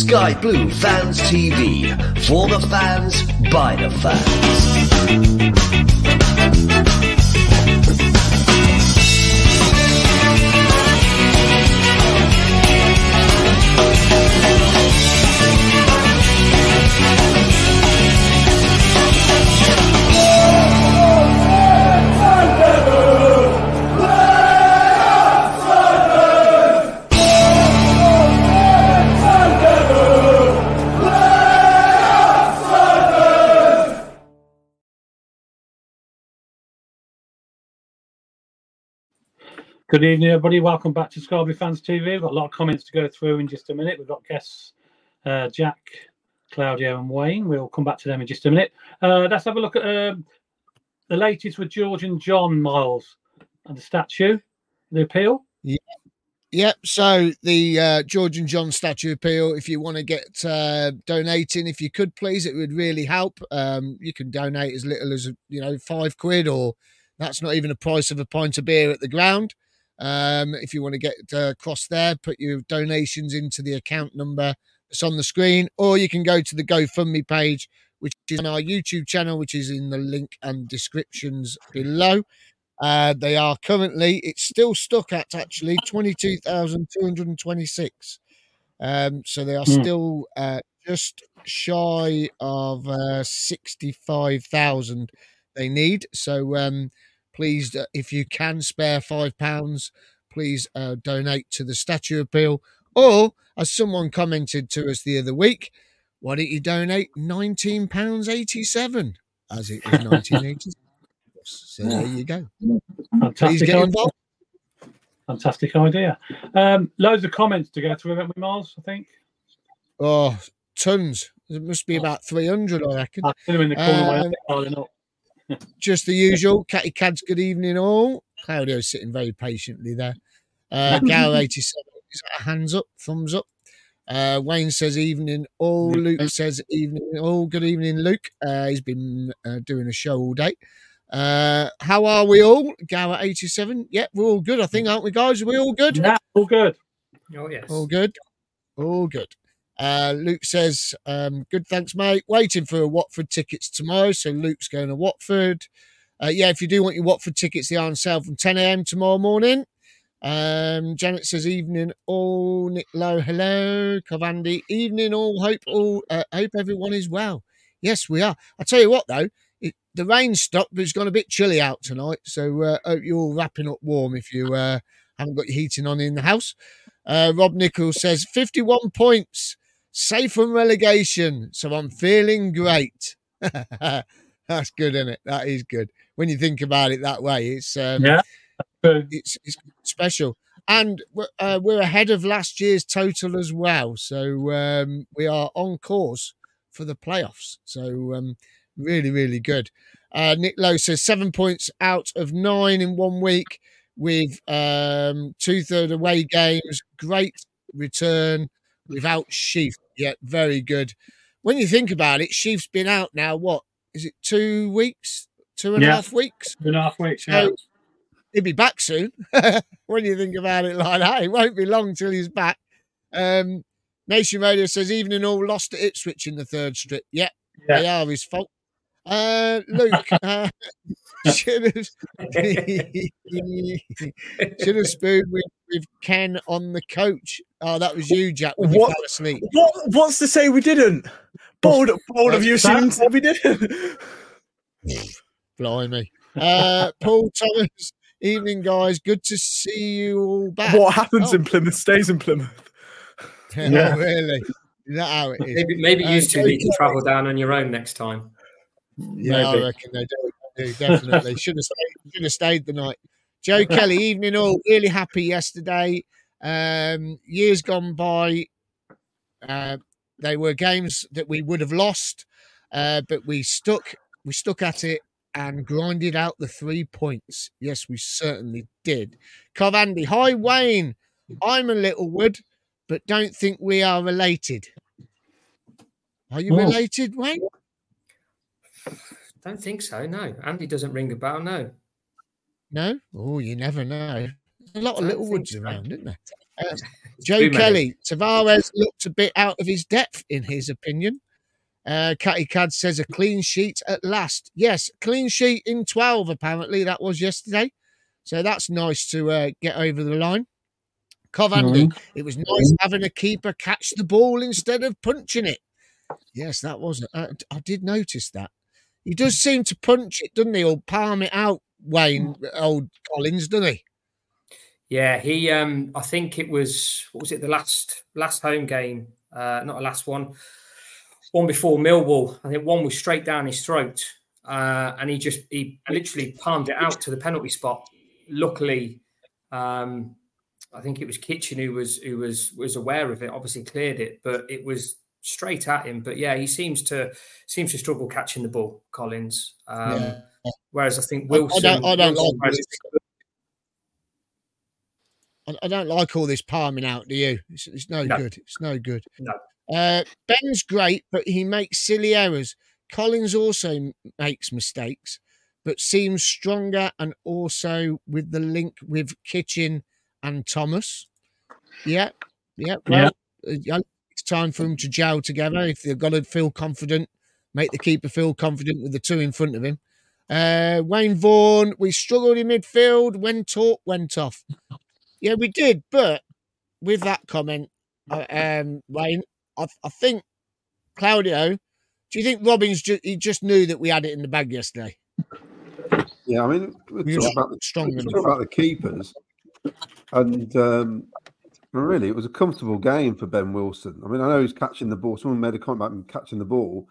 Sky Blue Fans TV. For the fans, by the fans.
Good evening, everybody. Welcome back to Sky Blue Fans TV. We've got a lot of comments to go through in just a minute. We've got guests uh, Jack, Claudio, and Wayne. We'll come back to them in just a minute. Uh, let's have a look at um, the latest with George and John Miles and the statue, the appeal.
Yep. So the uh, George and John statue appeal. If you want to get uh, donating, if you could please, it would really help. Um, you can donate as little as you know five quid, or that's not even the price of a pint of beer at the ground. Um, if you want to get uh, across there, put your donations into the account number that's on the screen, or you can go to the GoFundMe page, which is on our YouTube channel, which is in the link and descriptions below. Uh, they are currently, it's still stuck at actually 22,226. Um, so they are
Hmm.
still uh, just shy of uh, 65,000 they need. So um, please, uh, if you can spare five pounds, please uh, donate to the statue appeal. Or, as someone commented to us the other week, why don't you donate nineteen pounds eighty-seven, as it was nineteen eighty. So there you go. Please
Fantastic
get
idea.
involved.
Fantastic idea. Um, loads of comments to go through, haven't we, Miles? I think.
Oh, tons. There must be about three hundred, I reckon.
I them in the corner.
Um,
up.
Just the usual. Catty Cads, good evening all. Claudio's sitting very patiently there. Uh, Gal 87 hands up, thumbs up. Uh, Wayne says evening all. Luke says evening all. Good evening, Luke. Uh, he's been uh, doing a show all day. Uh, how are we all? Gal 87. Yeah, we're all good, I think, aren't we, guys? Are we all good?
Yeah, all good.
Oh yes.
All good. All good. Uh, Luke says, um, good, thanks, mate. Waiting for Watford tickets tomorrow. So Luke's going to Watford. Uh, yeah, if you do want your Watford tickets, they are on sale from 10 a.m. tomorrow morning. Um, Janet says, evening all. Nick Lowe, hello. Cavandi, evening all. Hope all, uh, hope everyone is well. Yes, we are. I tell you what, though, it, the rain stopped, but it's gone a bit chilly out tonight. So uh, hope you're all wrapping up warm if you uh, haven't got your heating on in the house. Uh, Rob Nichols says 51 points, safe from relegation. So I'm feeling great. That's good, isn't it? That is good. When you think about it that way, it's um,
Yeah.
It's, it's special. And we're, uh, we're ahead of last year's total as well. So um, we are on course for the playoffs. So um, really, really good. Uh, Nick Lowe says seven points out of nine in one week with um, two third away games. Great return without Sheaf. Yeah, very good. When you think about it, Sheaf's been out now, what is it, two weeks? Two and a half
Yeah.
weeks?
Two and a half weeks. Yeah.
So he'll be back soon. when you think about it like that, it won't be long till he's back. Um, Nation Radio says evening all lost at Ipswich in the third strip. Yeah,
Yeah.
they are his fault. Uh, Luke uh, should have should have spooned with, with Ken on the coach. Oh, that was you, Jack, when you
What?
fell asleep.
What? What's to say we didn't? Bold, bold of you,
What's that?
assuming that we didn't.
Blimey. Uh, Paul Thomas, evening, guys. Good to see you all back.
what happens
Oh.
in Plymouth stays in Plymouth.
Yeah.
really? Is that how it is?
Maybe, maybe
Uh,
you two
Joe
need to travel down on your own next time.
Yeah, I reckon they do. they do, definitely. should have stayed, should have stayed the night. Joe Kelly, evening all. Really happy yesterday. Um, years gone by, uh, they were games that we would have lost, uh, but we stuck. We stuck at it and grinded out the three points. Yes, we certainly did. Cov Andy, hi Wayne. I'm a Littlewood, but don't think we are related. Are you related, Wayne?
Don't think so. No, Andy doesn't ring a bell. No.
No? Oh, you never know. There's a lot of little woods
so.
around, isn't there? Uh, Joe
Too many.
Kelly, Tavares looked a bit out of his depth, in his opinion. Uh, Catty Cad says a clean sheet at last. Yes, clean sheet in 12, apparently. That was yesterday. So that's nice to uh, get over the line. Covandy, it was nice having a keeper catch the ball instead of punching it. Yes, that was it. I, I did notice that. He does seem to punch it, doesn't he? Or palm it out, Wayne, old Collins, doesn't he?
Yeah, he. Um, I think it was. What was it? The last last home game. Uh, not the last one. One before Millwall. I think one was straight down his throat, uh, and he just he literally palmed it out to the penalty spot. Luckily, um, I think it was Kitching who was who was was aware of it. Obviously cleared it, but it was straight at him. But yeah, he seems to seems to struggle catching the ball. Collins. Um,
Yeah.
Whereas I think
I- I
Wilson.
don't- I don't
Wilson
like
has-
I, I don't like all this palming out, do you? It's, it's no,
No.
good. It's no good.
No.
Uh, Ben's great, but he makes silly errors. Collins also makes mistakes, but seems stronger and also with the link with Kitching and Thomas. Yeah, yeah. Well, uh, yeah, it's time for him to gel together. If they've got to feel confident, make the keeper feel confident with the two in front of him. Uh, Wayne Vaughan, we struggled in midfield when Torp went off. Yeah, we did, but with that comment, uh, um, Wayne, I, I think Claudio, do you think Robins ju- he just knew that we had it in the bag yesterday?
Yeah, I mean, we talk about the,
strong
we
enough.
talk about the keepers, and um, really, it was a comfortable game for Ben Wilson. I mean, I know he's catching the ball. Someone made a comment about him catching the ball,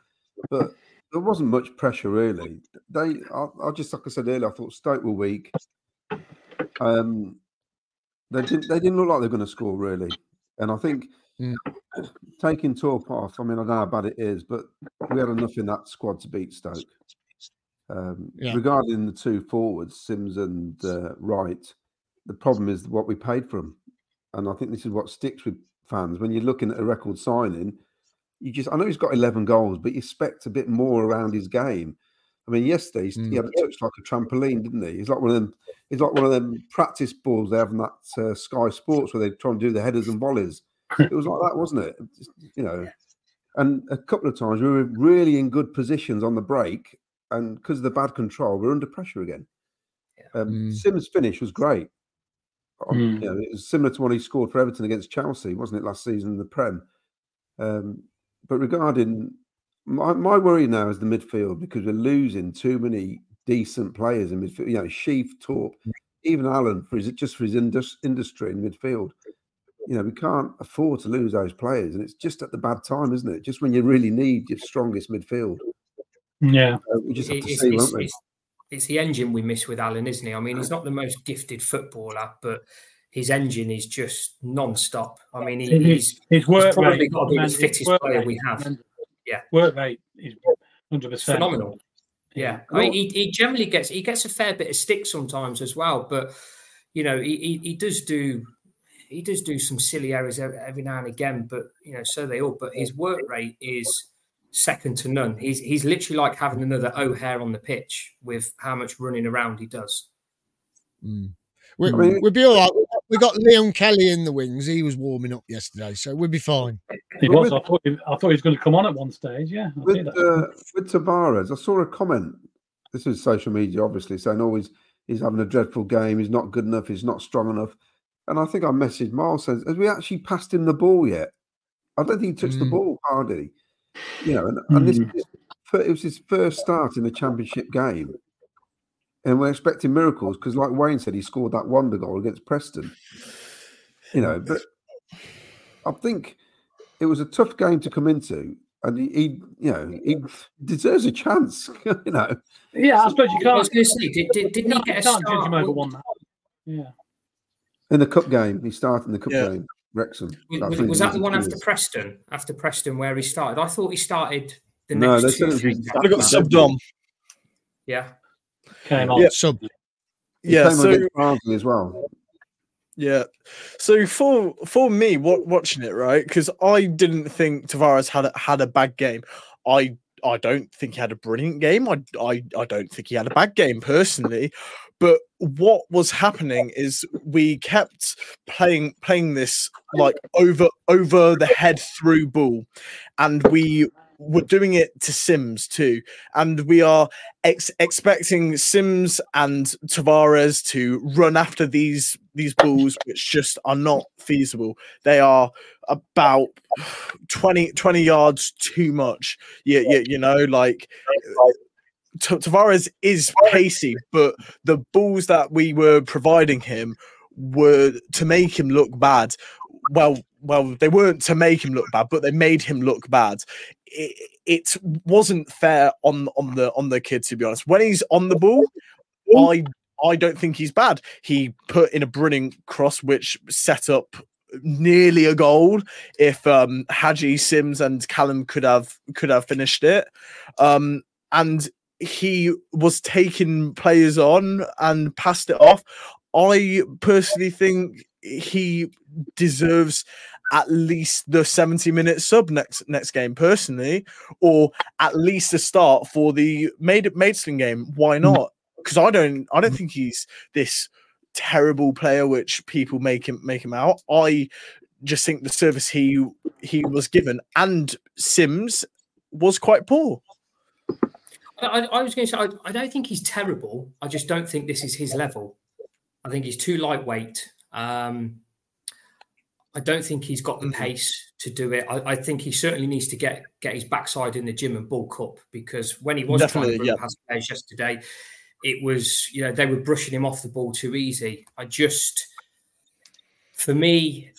but there wasn't much pressure really. They, I, I just like I said earlier, I thought Stoke were weak. Um, they didn't. They didn't look like they're going to score really, and I think
Mm.
taking Torp off. I mean, I don't know how bad it is, but we had enough in that squad to beat Stoke. Um,
Yeah.
Regarding the two forwards, Sims and uh, Wright, the problem is what we paid for them, and I think this is what sticks with fans when you're looking at a record signing. You just, I know he's got 11 goals, but you expect a bit more around his game. I mean, yesterday he's- he
Mm.
had a touch like a trampoline, didn't he? He's like one of them. He's like one of them practice balls they have in that uh, Sky Sports where they try and do the headers and volleys. It was like that, wasn't it? Just, you know, and a couple of times we were really in good positions on the break, and because of the bad control, we're under pressure again. Um,
Mm.
Simms' finish was great.
Mm.
you know, it was similar to what he scored for Everton against Chelsea, wasn't it, last season in the Prem? Um, but regarding my, my worry now is the midfield because we're losing too many decent players in midfield. You know, Sheaf, Torp, even Allen for his just for his indus- industry in midfield. You know, we can't afford to lose those players, and it's just at the bad time, isn't it? Just when you really need your strongest midfield.
Yeah.
Uh, we just have to
It's,
see,
it's-
won't we?
It's- the engine we miss with Allen, isn't he? I mean, he's not the most gifted footballer, but his engine is just non-stop. I mean, he, he's
his work
probably
rate,
got to be the fittest player
rate
we have. Yeah.
Work rate is 100%.
phenomenal. Yeah, I mean, he, he generally gets he gets a fair bit of stick sometimes as well, but you know, he, he, he does do he does do some silly errors every now and again, but you know, so they all. But his work rate is second to none. He's he's literally like having another O'Hare on the pitch with how much running around he does.
Mm. We,
I mean-
we'll be all right. We got Leon Kelly in the wings. He was warming up yesterday, so we'll be fine.
He was. I thought. He, I thought he was going to come on at one stage. Yeah. I
with
that.
uh, with Tavares, I saw a comment. This is social media, obviously, saying, "Oh, he's he's having a dreadful game. He's not good enough. He's not strong enough." And I think I messaged Miles says, "Has we actually passed him the ball yet?" I don't think he touched the
Mm.
ball hardly. You know, and, and this
Mm.
is fir- it was his first start in the championship game, and we're expecting miracles because, like Wayne said, he scored that wonder goal against Preston. You know, but I think it was a tough game to come into, and he, he you know, he deserves a chance. you know,
Yeah, I suppose you can't.
I was
can't.
going to say, did, did, didn't he get a
can't judge
start?
him over
Was,
one. Yeah.
in the cup game, he started in the cup
Yeah.
game, Wrexham.
was, was,
when he
was that the one after. Preston? After Preston, where he started? I thought he started the
No,
next
they
two.
it was
games.
his-
I got subbed on.
Yeah,
Came on.
Yeah.
Sub.
He
Yeah,
came
so
as well.
Yeah. So for for me, what watching it right because I didn't think Tavares had a, had a bad game. I I don't think he had a brilliant game. I I I don't think he had a bad game personally. But what was happening is we kept playing playing this like over over the head through ball, and we were doing it to Simms too, and we are ex- expecting Simms and Tavares to run after these these balls, which just are not feasible. They are about 20, 20 yards too much. You, you, you know, like T- Tavares is pacey, but the balls that we were providing him were to make him look bad. Well, well, they weren't to make him look bad, but they made him look bad. It, it wasn't fair on on the on the kid to be honest. When he's on the ball, I I don't think he's bad. He put in a brilliant cross, which set up nearly a goal. If um, Haji Simms and Callum could have could have finished it, um, and he was taking players on and passed it off. I personally think he deserves at least the 70 minute sub next next game personally or at least a start for the Maid Maidstone game. Why mm. not? Because I don't I don't mm. think he's this terrible player which people make him make him out. I just think the service he he was given and Simms was quite poor
I, I- was going to say I, I don't think he's terrible. I just don't think this is his level. I think he's too lightweight. Um, I don't think he's got the
Mhm.
pace to do it. I, I think he certainly needs to get get his backside in the gym and bulk up because when he was
Definitely,
trying to
yeah.
past players yesterday, it was you know they were brushing him off the ball too easy. I just, for me,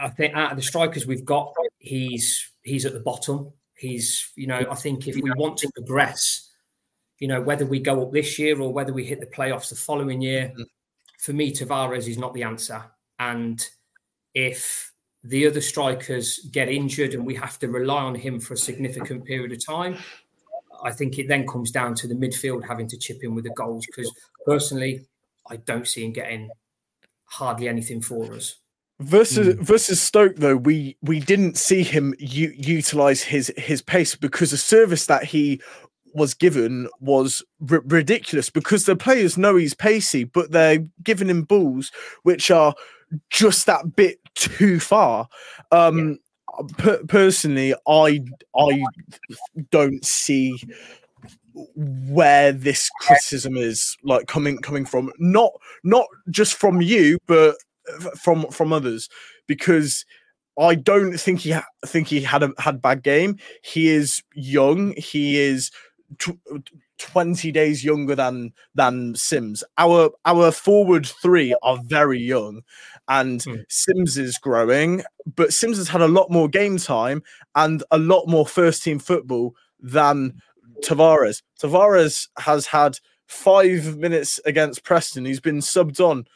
I think out of the strikers we've got, he's he's at the bottom. He's you know I think if we want to progress, you know whether we go up this year or whether we hit the playoffs the following year,
Mm-hmm.
for me Tavares is not the answer. And if the other strikers get injured and we have to rely on him for a significant period of time, I think it then comes down to the midfield having to chip in with the goals. Because personally, I don't see him getting hardly anything for us.
Versus versus Stoke though, we we didn't see him u- utilize his his pace because the service that he was given was r- ridiculous because the players know he's pacey, but they're giving him balls which are just that bit too far. Um, per- personally, I I don't see where this criticism is like coming coming from. Not not just from you but from from others because I don't think he ha- think he had a had bad game. He is young. He is tw- 20 days younger than than Simms. Our our forward three are very young and
Hmm.
Simms is growing, but Simms has had a lot more game time and a lot more first team football than Tavares. Tavares has had 5 minutes against Preston. He's been subbed on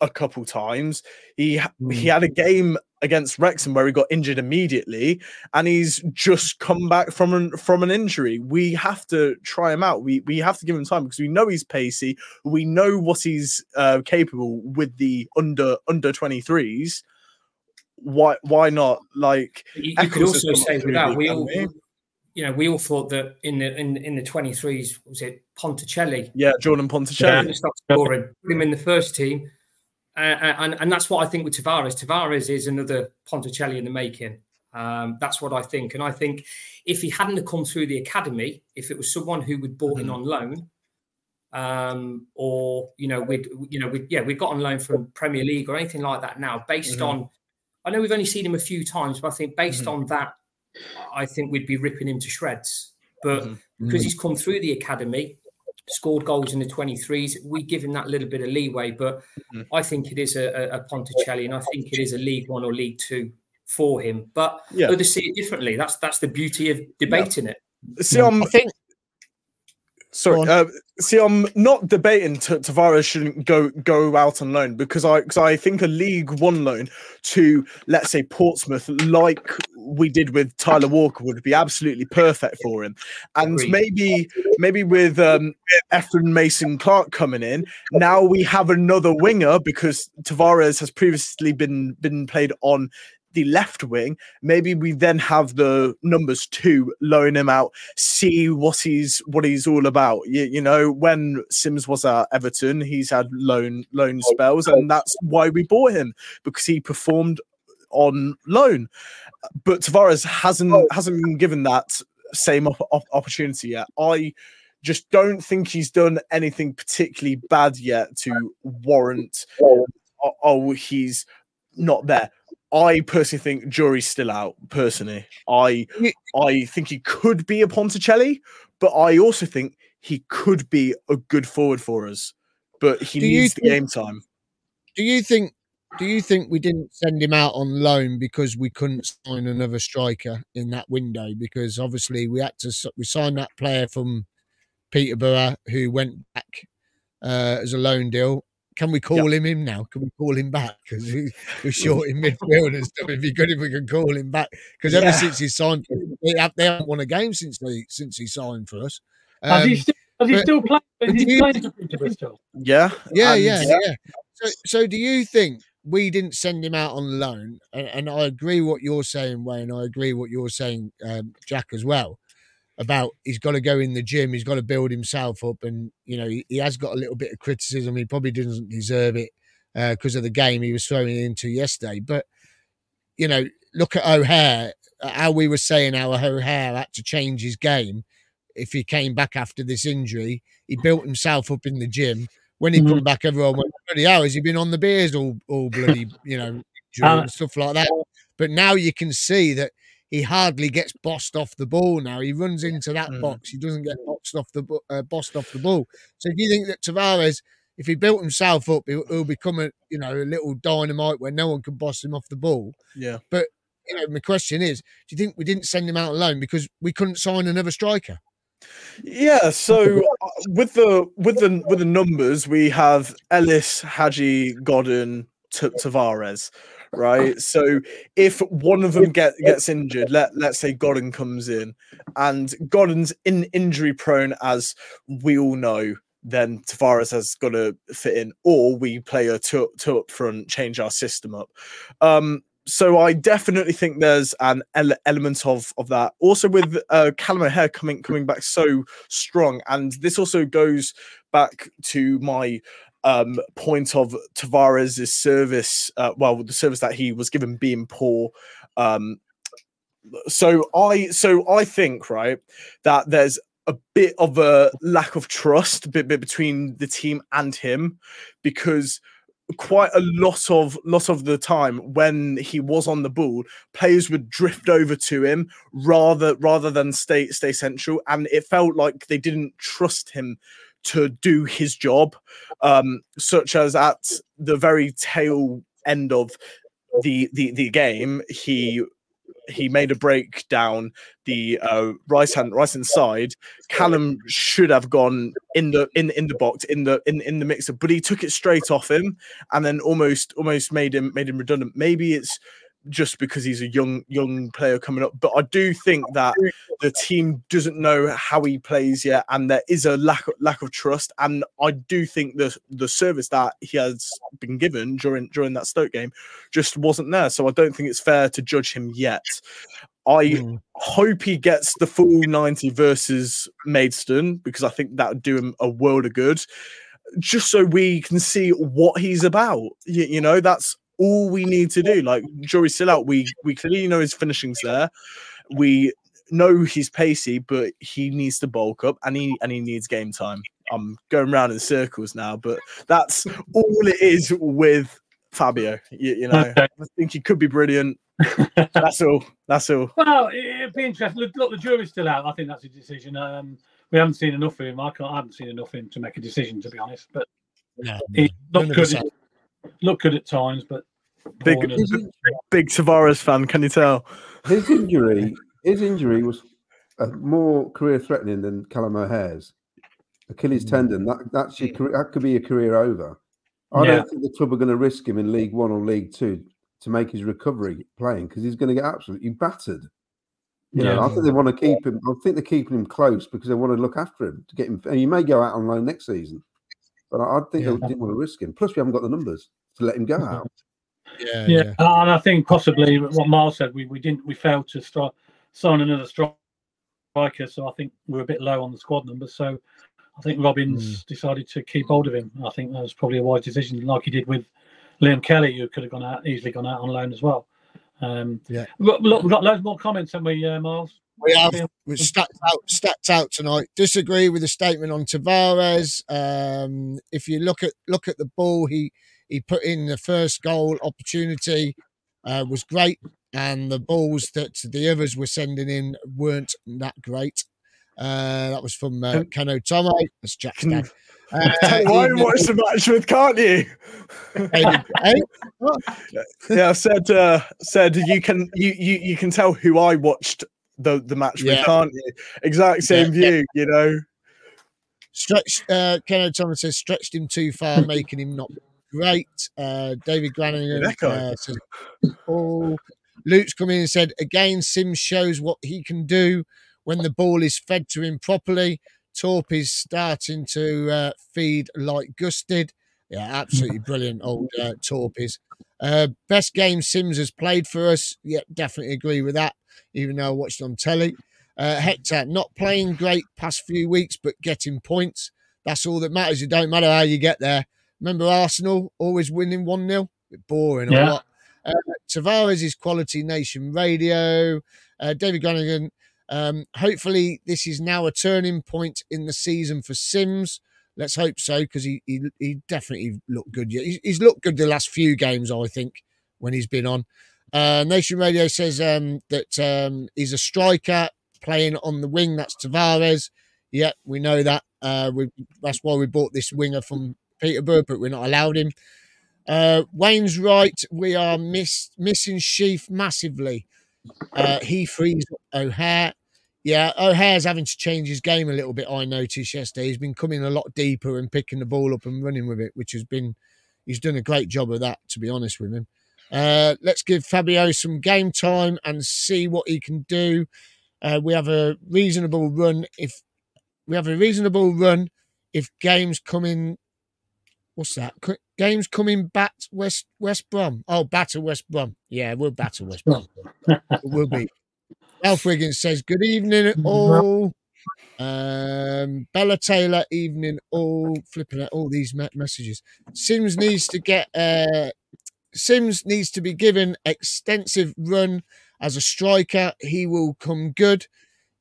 a- couple times. He ha- he had a game against Wrexham where he got injured immediately and he's just come back from an from an injury. We have to try him out. We we have to give him time because we know he's pacey. We know what he's uh, capable with the under under 23s. Why why not like
You, you could also say that we all, you know, we all thought that in the in in the twenty threes was it Ponticelli
yeah, Jordan Ponticelli.
Scoring. Put him in the first team, and and that's what I think with Tavares. Tavares is another Ponticelli in the making. Um, that's what I think, and I think if he hadn't come through the academy, if it was someone who would bought in on loan, um, or you know, we'd you know, we yeah, we got on loan from Premier League or anything like that. Now, based
Mhm.
on, I know we've only seen him a few times, but I think based on that, I think we'd be ripping him to shreds. But
Mhm.
because he's come through the academy, scored goals in the 23s, we give him that little bit of leeway. But
Mhm.
I think it is a, a, a Ponticelli, and I think it is a League One or League Two for him. But
Yeah.
others see it differently. That's that's the beauty of debating it.
See, I'm
I think
Sorry, uh, see, I'm not debating T- Tavares shouldn't go go out on loan because I because I think a League One loan to let's say Portsmouth, like we did with Tyler Walker, would be absolutely perfect for him. And
Agreed.
maybe maybe with um, Ephron Mason Clark coming in, now we have another winger because Tavares has previously been been played on the left wing. Maybe we then have the numbers two loan him out see what he's what he's all about. You, you know, when Simms was at Everton, he's had loan loan oh, spells, and that's why we bought him because he performed on loan. But Tavares hasn't oh. hasn't been given that same op- op- opportunity yet. I just don't think he's done anything particularly bad yet to warrant. Oh, oh he's not there. I personally think jury's still out. Personally, I I think he could be a Ponticelli, but I also think he could be a good forward for us. But he
Do
needs the
think-
game time.
do you think do you think we didn't send him out on loan because we couldn't sign another striker in that window because obviously we had to we signed that player from Peterborough who went back uh, as a loan deal can we call him him now can we call him back because we, we're short in midfield and stuff it'd be good if we could call him back because ever
Yeah.
since he signed they, have, they haven't won a game since they since he signed for us
Has he
Um,
still, has he still played?
but
he
you
playing
think-
for Peterborough still?
Yeah,
Yeah,
and-
yeah, yeah. So, so do you think we didn't send him out on loan? And, and I agree what you're saying, Wayne. I agree what you're saying, um, Jack, as well. About he's got to go in the gym, he's got to build himself up, and you know he, he has got a little bit of criticism. He probably doesn't deserve it because of the game he was thrown into yesterday. But you know, look at O'Hare. uh, How we were saying how O'Hare had to change his game if he came back after this injury. He built himself up in the gym. When he come back, everyone went, bloody hell, has he been on the beers all, all bloody, you know,
Uh,
and stuff like that? But now you can see that he hardly gets bossed off the ball now. He runs into that
Mm.
box. He doesn't get boxed off the uh, bossed off the ball. So do you think that Tavares, if he built himself up, he'll, he'll become a you know a little dynamite where no one can boss him off the ball.
Yeah.
But you know, my question is, do you think we didn't send him out alone because we couldn't sign another striker?
Yeah, so uh, with the with the with the numbers, we have Ellis, Haji, Godden, T- Tavares, right? So if one of them get gets injured, let let's say Godden comes in, and Godden's in injury prone, as we all know, then Tavares has got to fit in, or we play a two, two up front, change our system up. Um, so I definitely think there's an ele- element of of that. Also with uh, Callum O'Hare coming coming back so strong, and this also goes back to my um point of Tavares' service. Uh, well, the service that he was given being poor. Um, so I so I think right that there's a bit of a lack of trust bit, bit between the team and him because quite a lot of lot of the time when he was on the ball players would drift over to him rather rather than stay stay central and it felt like they didn't trust him to do his job um such as at the very tail end of the the, the game he he made a break down the uh, right hand right hand side. Callum should have gone in the in in the box in the in in the mixer, but he took it straight off him and then almost almost made him made him redundant. Maybe it's just because he's a young young player coming up, but I do think that the team doesn't know how he plays yet, and there is a lack of, lack of trust. And I do think the the service that he has been given during during that Stoke game just wasn't there. So I don't think it's fair to judge him yet. I
Mm.
hope he gets the full 90 versus Maidstone because I think that would do him a world of good. Just so we can see what he's about. You, you know, that's all we need to do. Like jury's still out. We we clearly know his finishing's there. We know he's pacey, but he needs to bulk up and he and he needs game time. I'm going round in circles now, but that's all it is with Fabio. You, you know,
Okay.
I think he could be brilliant. That's all. That's all.
Well, it- it'd be interesting. Look, look, the jury's still out. I think that's a decision. Um, we haven't seen enough of him. I, can't, I haven't seen enough of him to make a decision, to be honest. But
No,
he looked good.
have.
Looked good at times, but
Big-
poor in
Big Tavares fan, can you tell?
his injury, his injury was uh, more career threatening than Callum O'Hare's. Achilles tendon. That that's your career, that could be your career over. I
Yeah.
don't think the club are going to risk him in League One or League Two to make his recovery playing because he's going to get absolutely battered. You know,
Yeah.
I think they want to keep him. I think they're keeping him close because they want to look after him to get him. And he may go out on loan next season, but I, I think
Yeah.
they didn't want to risk him. Plus, we haven't got the numbers to let him go out.
Yeah,
Yeah,
yeah.
And I think possibly what Miles said, we, we didn't we failed to start sign another striker, so I think we're a bit low on the squad numbers. So I think Robins decided to keep hold of him. I think that was probably a wise decision, like he did with Liam Kelly, who could have gone out easily gone out on loan as well. Um,
Yeah.
Look, look, we've got loads more comments, haven't we, uh, Miles?
We have we're stacked out, stacked out tonight. Disagree with the statement on Tavares. Um, if you look at look at the ball, he he put in the first goal opportunity uh, was great, and the balls that the others were sending in weren't that great. Uh, that was from uh, Kano Tomo. That's Jack's dad. Uh,
Why watch the match with, can't you? Yeah, I said uh, said you can you, you you can tell who I watched the the match with, can't you? Exact same
Yeah, yeah.
view, you know.
stretched uh Ken Thomas says stretched him too far, making him not great. Uh David
Echo.
uh, says Paul Luke's come in and said again Simms shows what he can do when the ball is fed to him properly. Torp is starting to uh, feed like gusted. Yeah, absolutely brilliant old uh, Torp is. Uh, best game Simms has played for us. Yeah, definitely agree with that, even though I watched on telly. Uh, Hector, not playing great past few weeks, but getting points. That's all that matters. It don't matter how you get there. Remember Arsenal always winning 1 0? Bit boring or
Yeah.
what? Uh, Tavares is quality nation radio. Uh, David Granigan, um, hopefully this is now a turning point in the season for Simms. Let's hope so because he, he he definitely looked good. Yeah, He's, he's looked good the last few games, I think, when he's been on. Uh, Nation Radio says um, that um, he's a striker playing on the wing. That's Tavares. Yeah, we know that. Uh, we, that's why we bought this winger from Peterborough, but we're not allowed him. Uh, Wayne's right. We are miss, missing Sheaf massively. Uh, he frees O'Hare. Yeah, O'Hare's having to change his game a little bit. I noticed yesterday. He's been coming a lot deeper and picking the ball up and running with it, which has been he's done a great job of that. To be honest with him, uh, let's give Fabio some game time and see what he can do. Uh, we have a reasonable run if we have a reasonable run if games coming. What's that? Games coming back West West Brom. Oh, batter West Brom. Yeah, we'll batter West Brom. we'll be. Alf Wiggins says, Good evening, all. Um, Bella Taylor, evening, all. Flipping at all these messages. Simms needs to get. Uh, Simms needs to be given extensive run as a striker. He will come good.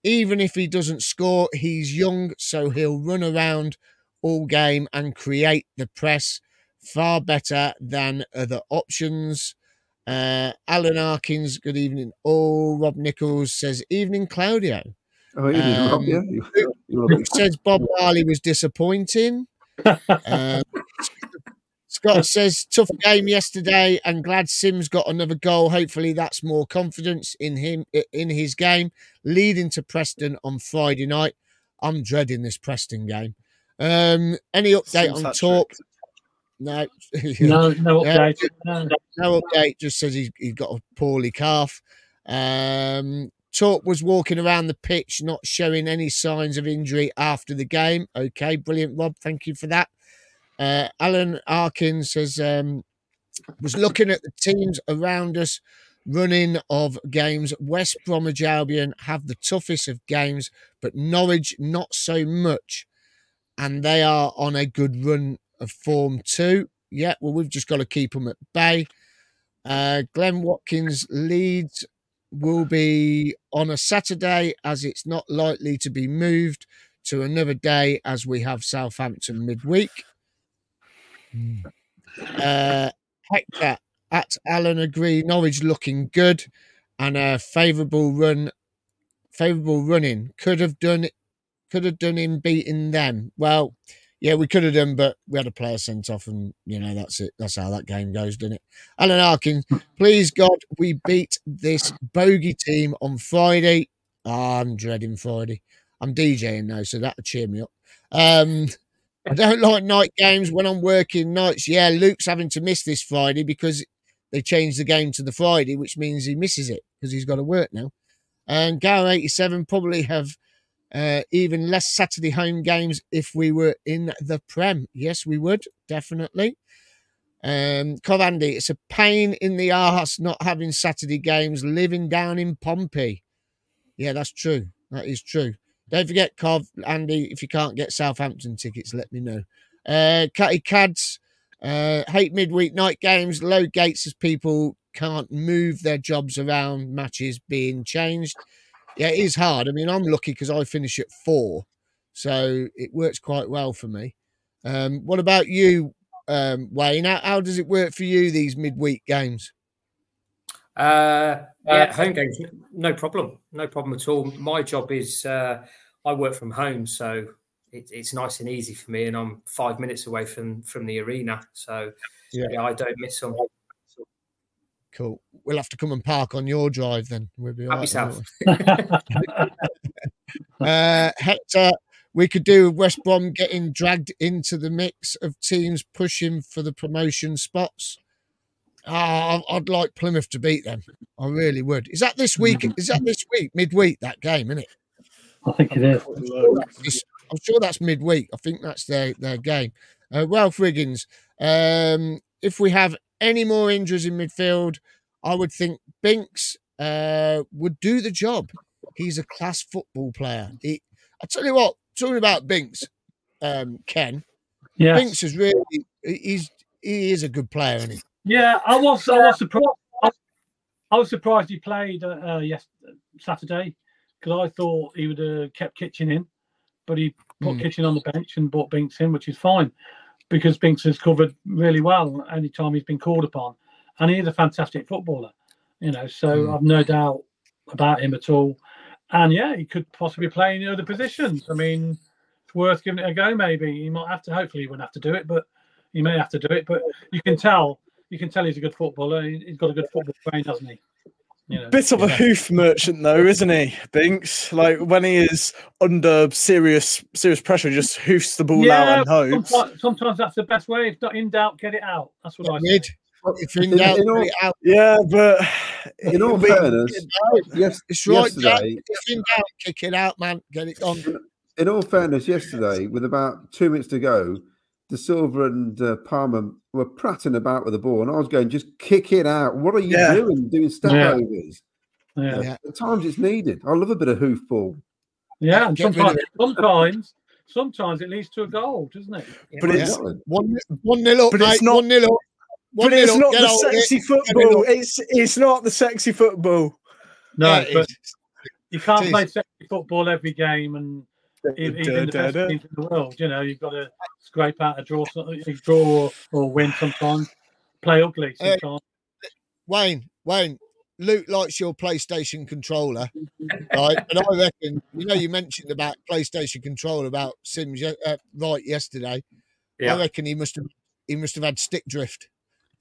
Even if he doesn't score, he's young, so he'll run around all game and create the press far better than other options. Uh, Alan Arkins, good evening. All Rob Nichols says, Evening, Claudio.
Oh, evening, Rob.
Um,
Yeah, you, you wanna-
says Bob Marley was disappointing. Um, Scott says tough game yesterday, and glad Simms got another goal. Hopefully, that's more confidence in him in his game, leading to Preston on Friday night. I'm dreading this Preston game. Um, any update
Simms
on
hat
Torp?
trick.
No,
No, no
Yeah.
update. No.
no update. Just says he's, he's got a poorly calf. Um, Torp was walking around the pitch, not showing any signs of injury after the game. Okay, brilliant, Rob. Thank you for that. Uh, Alan Arkin says um, was looking at the teams around us running of games. West Bromwich Albion have the toughest of games, but Norwich not so much, and they are on a good run of form too. Yeah, well, we've just got to keep them at bay. Uh, Glenn Watkins Leeds will be on a Saturday as it's not likely to be moved to another day as we have Southampton midweek. Uh, Hector at Alan agree Norwich looking good and a favourable run, favourable running could have done could have done in beating them. Well, yeah, we could have done, but we had a player sent off, and you know that's it. That's how that game goes, didn't it? Alan Arkin, please God, we beat this bogey team on Friday. Ah, I'm dreading Friday. I'm DJing now, so that'll cheer me up. Um, I don't like night games when I'm working nights. Yeah, Luke's having to miss this Friday because they changed the game to the Friday, which means he misses it because he's got to work now. And Gar 87 probably have uh, even less Saturday home games if we were in the Prem. Yes, we would, definitely. Um, Covandy, it's a pain in the arse not having Saturday games living down in Pompey. Yeah, that's true. That is true. Don't forget, Cov, Andy, if you can't get Southampton tickets, let me know. Uh, Catty Cads, uh, hate midweek night games, low gates as people can't move their jobs around, matches being changed. Yeah, it is hard. I mean, I'm lucky because I finish at four, so it works quite well for me. Um, what about you, um, Wayne? How, how does it work for you, these midweek games?
Uh, yeah, home games, no problem, no problem at all. My job is uh, I work from home, so it, it's nice and easy for me, and I'm five minutes away from from the arena, so
Yeah.
yeah, I don't miss them.
Cool. We'll have to come and park on your drive then. We'll be all
Happy
right,
South.
won't we? Uh, Hector, we could do West Brom getting dragged into the mix of teams pushing for the promotion spots. Ah, I- I'd like Plymouth to beat them. I really would. Is that this week? Is that this week? Midweek that game, isn't it?
I think it is.
It's- I'm sure that's midweek. I think that's their their game. Uh, Ralph Riggins. Um, if we have any more injuries in midfield, I would think Binks uh, would do the job. He's a class football player. He, I tell you what, talking about Binks, um, Ken,
Yeah.
Binks is really he's he is a good player, isn't he?
Yeah, I was. I was surprised. I, was surprised he played uh, uh, yes Saturday because I thought he would have kept Kitching in, but he put
Mm.
Kitching on the bench and brought Binks in, which is fine because Binks has covered really well any time he's been called upon, and he is a fantastic footballer. You know, so
Hmm.
I've no doubt about him at all. And yeah, he could possibly play in the other positions. I mean, it's worth giving it a go. Maybe he might have to. Hopefully, he won't have to do it, but he may have to do it. But you can tell, you can tell he's a good footballer. He- He's got a good football brain, doesn't he? You know,
Bit of a hoof merchant, though, isn't he, Binks? Like when he is under serious serious pressure, just hoofs the ball out and hopes.
sometimes, sometimes that's the best way. If not in doubt, get it out. That's what I
Mid.
say.
If in
In-
doubt,
in all-
put it out.
Yeah, but
In all
we-
fairness, yes,
It's right, Jack.
yesterday,
If in doubt, kick it out, man. Get it on.
in all fairness, yesterday, with about two minutes to go, Dasilva and uh, Palmer were prattling about with the ball, and I was going, just kick it out. What are you
Yeah.
doing? Doing step
Yeah.
overs.
Yeah,
Yeah.
At times it's needed. I love a bit of hoof ball.
yeah. And
Get rid of
sometimes, sometimes, sometimes it leads to a goal, doesn't it?
but it's
One, one nil up,
But
mate.
it's not-
one nil up. One
but it's
up.
not the
on
sexy
it
football. It's it's not the sexy football.
No,
Yeah,
but you can't play sexy football every game, and even the best teams in the world. You know, you've got to scrape out a draw, draw or, or win sometimes. Play ugly
Uh,
sometimes.
Wayne, Wayne, Luke likes your PlayStation controller, right? And I reckon, you know, you mentioned about PlayStation controller about Simms uh, right yesterday.
Yeah.
I reckon he must have he must have had stick drift.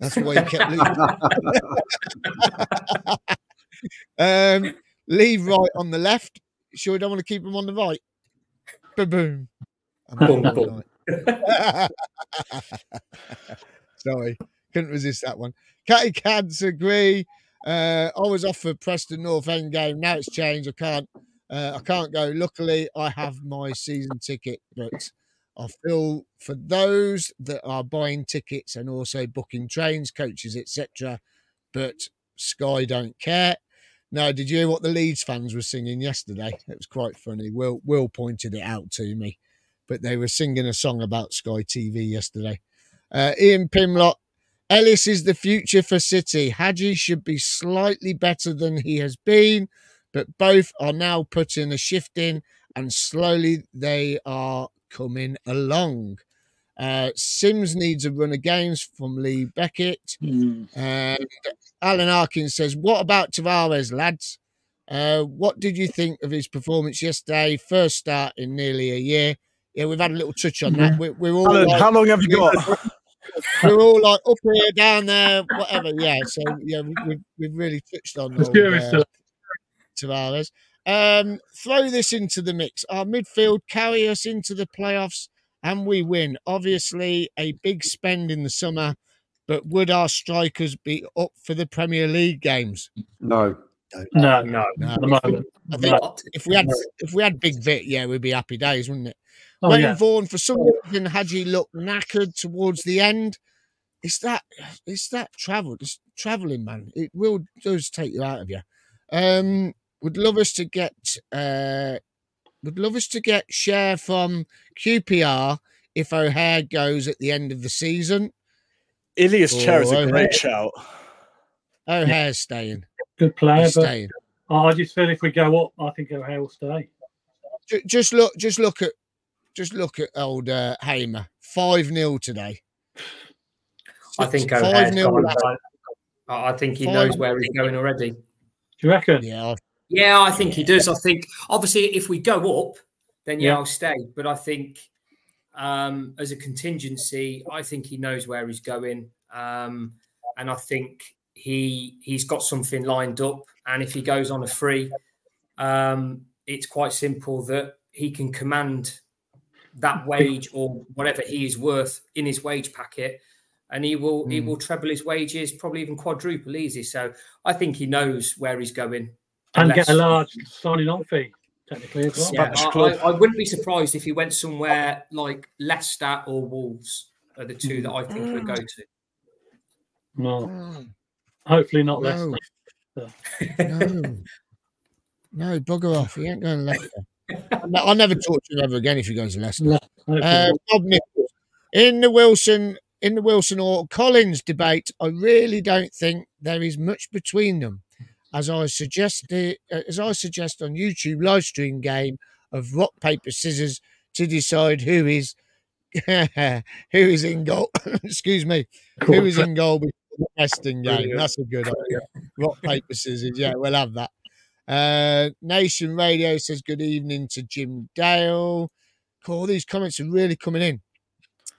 That's why he kept losing. um, leave right on the left. Sure, we don't want to keep him on the right. Boom, boom. I'm
Boom, boom.
Sorry, couldn't resist that one. Catty Cads agree. Uh, I was off for Preston North End game. Now it's changed. I can't. Uh, I can't go. Luckily, I have my season ticket, but I feel for those that are buying tickets and also booking trains, coaches, etc. But Sky don't care. No, did you hear what the Leeds fans were singing yesterday? It was quite funny. Will Will pointed it out to me, but they were singing a song about Sky TV yesterday. Uh, Ian Pimlott, Ellis is the future for City. Haji should be slightly better than he has been, but both are now putting a shift in, and slowly they are coming along. Uh, Simms needs a run of games from Lee Beckett. And Alan Harkins says, What about Tavares, lads? Uh, what did you think of his performance yesterday? First start in nearly a year. Yeah, we've had a little touch on that. We're, we're all
Alan,
like,
how long have you got?
we're all like up here, down there, whatever. Yeah, so yeah, we, we've, we've really touched on old, uh. Tavares. Um, throw this into the mix. Our midfield carry us into the playoffs and we win. Obviously, a big spend in the summer, but would our strikers be up for the Premier League games?
No.
No,
No.
No.
at the moment.
I think
Not.
if we had if we had Big Vit, yeah, we'd be happy days, wouldn't it?
Oh,
Wayne
yeah.
Vaughan, for some reason, had Haji looked knackered towards the end. It's that it's that travel, it's traveling, man. It will does take you out of you. Um, would love us to get uh would love us to get Chair from QPR if O'Hare goes at the end of the season.
Ilias Chair is
Oh,
a
okay.
great shout.
O'Hare's staying.
Good player,
He's
but
staying.
I just feel if we go up, I think O'Hare will stay.
Just look, just look at, just look at old uh, Hamer. Five 0 today.
I think
Five
O'Hare's
nil
gone. I I think he knows where he's going already.
Do you reckon?
Yeah, I-
Yeah, I think he does. I think obviously if we go up, then yeah,
Yeah.
I'll stay. But I think um, as a contingency, I think he knows where he's going, um, and I think he he's got something lined up. And if he goes on a free, um, it's quite simple that he can command that wage or whatever he is worth in his wage packet. And he will he
Mm.
will treble his wages, probably even quadruple easy. So I think he knows where he's going.
And get a large signing on fee, technically, as well.
yeah, I. I, I wouldn't be surprised if he went somewhere like Leicester or Wolves are the two that I think he'll go to.
No,
Mm,
hopefully not
No.
Leicester.
no, no, bugger off. He ain't going to Leicester. I'll never talk to him ever again if he goes to Leicester.
Le- hopefully
Uh. Bob Nichols. In the Wilson, in the Wilson or Collins debate, I really don't think there is much between them. As I suggested, as I suggest on YouTube live stream game of rock paper scissors to decide who is who is in goal. Excuse me, who is in goal before the Western game. That's a good idea. Rock, paper, scissors. Yeah, we'll have that. Uh, Nation Radio says good evening to Jim Dale. Cool. These comments are really coming in.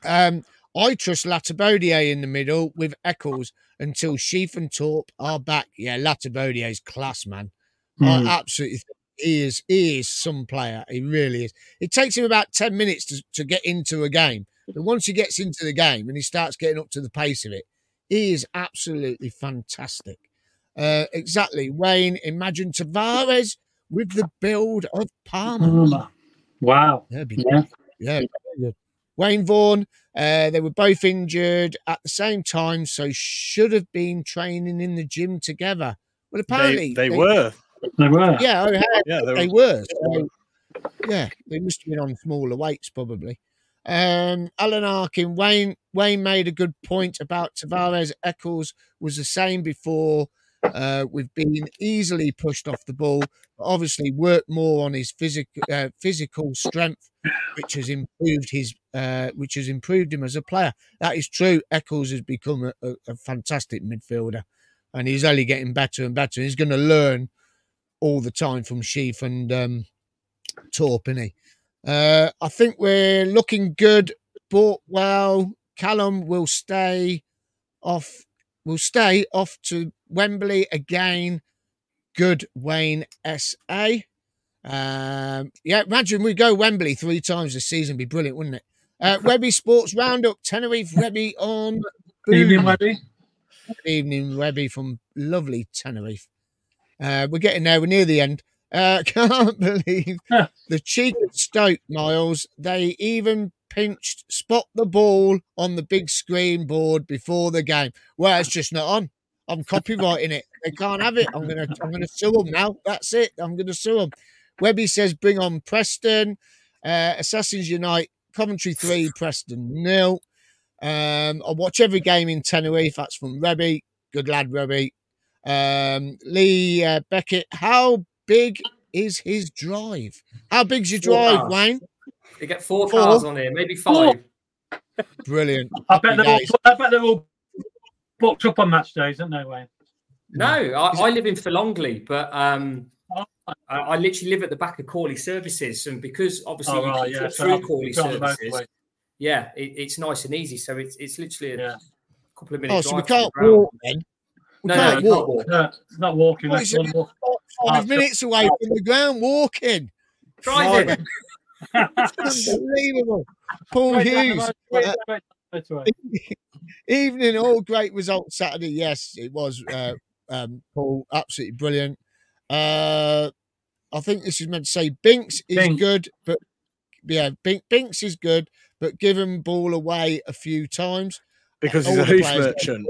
Um, I trust Latibeaudiere in the middle with Eccles until Sheaf and Torp are back. Yeah, Latibeaudiere's class, man.
Mm.
I absolutely he is he is some player. He really is. It takes him about 10 minutes to, to get into a game. But once he gets into the game and he starts getting up to the pace of it, he is absolutely fantastic. Uh, exactly. Wayne, imagine Tavares with the build of Palmer.
Wow. Yeah.
yeah, good. Wayne Vaughan, uh, they were both injured at the same time, so should have been training in the gym together. Well, apparently
They, they were.
They were.
Yeah, oh, yeah,
Yeah, they
they
were.
were. So, yeah, they must have been on smaller weights probably. Um, Alan Arkin, Wayne Wayne made a good point about Tavares. Eccles was the same before. Uh, we've been easily pushed off the ball, but obviously worked more on his physical uh, physical strength, which has improved his uh, which has improved him as a player. That is true. Eccles has become a, a, a fantastic midfielder, and he's only getting better and better. He's going to learn all the time from Sheaf and um? Uh, I think we're looking good. But well, Callum will stay off. Will stay off to Wembley again. Good Wayne SA. Um, yeah, imagine we go Wembley three times this season. Be brilliant, wouldn't it? Uh, Webby Sports Roundup, Tenerife Webby on.
Evening,
Boom.
Webby.
Good evening, Webby from lovely Tenerife. Uh, we're getting there. We're near the end. Uh, can't believe the cheek of Stoke, Miles. They even pinched spot the ball on the big screen board before the game. Well, it's just not on. I'm copywriting it. They can't have it. I'm gonna I'm gonna sue them now. That's it. I'm gonna sue them. Webby says bring on Preston. Uh, Assassins Unite, Coventry three, Preston nil. Um, I watch every game in Tenerife. That's from Rebby. Good lad, Rebby. Um, Lee uh, Beckett. How big is his drive? How big's your
Four
drive,
cars.
Wayne?
You get four,
Four.
cars on here, maybe five.
Brilliant.
I bet they're all,
days.
I bet they're all booked up on match days, aren't they, Wayne?
No, I, I live in Fillongley, but um, I, I literally live at the back of Corley Services, and because obviously
Oh,
you
right,
can
yeah.
cut
So
through Corley
it's
Services, yeah, it, it's nice and easy. So it's it's literally a
Yeah.
couple of minutes.
Oh, so we
drive from the
can't
ground.
walk then? We
No, no,
can't
you
walk.
can't walk.
No, it's not walking.
What
That's
is it?
one walk.
Five
Oh,
minutes away from the ground, walking.
Driving.
Unbelievable. Paul
Wait,
Hughes.
wait, wait,
uh,
wait, wait, wait.
Evening, all great results Saturday. Yes, it was, uh, um, Paul. Absolutely brilliant. Uh, I think this is meant to say Binks is
Binks.
good, but yeah, Bink, Binks is good, but give him ball away a few times.
Because
All
he's a
the
hoof
gave
merchant.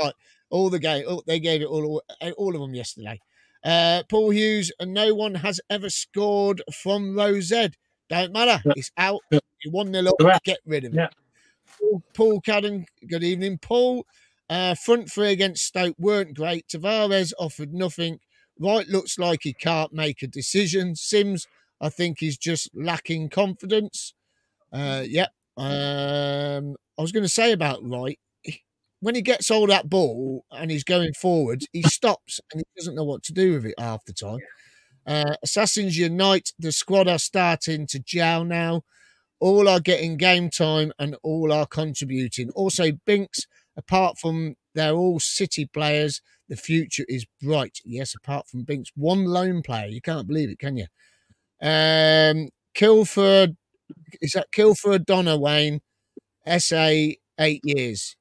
a All the game, all, they gave it all, all of them yesterday. Uh, Paul Hughes, and no one has ever scored from Rose Ed. Don't matter.
Yeah.
It's out. You one nil up. Get rid of it.
Yeah.
Paul, Paul Cadden, good evening, Paul. Uh, front three against Stoke weren't great. Tavares offered nothing. Wright looks like he can't make a decision. Simms, I think, he's just lacking confidence. Uh, yep. Um, I was going to say about Wright. When he gets all that ball and he's going forward, he stops and he doesn't know what to do with it half the time. Uh, Assassins Unite, the squad are starting to gel now. All are getting game time and all are contributing. Also, Binks, apart from they're all City players, the future is bright. Yes, apart from Binks, one lone player. You can't believe it, can you? Um, Kilford, is that Kilford Donna Wayne? SA eight years.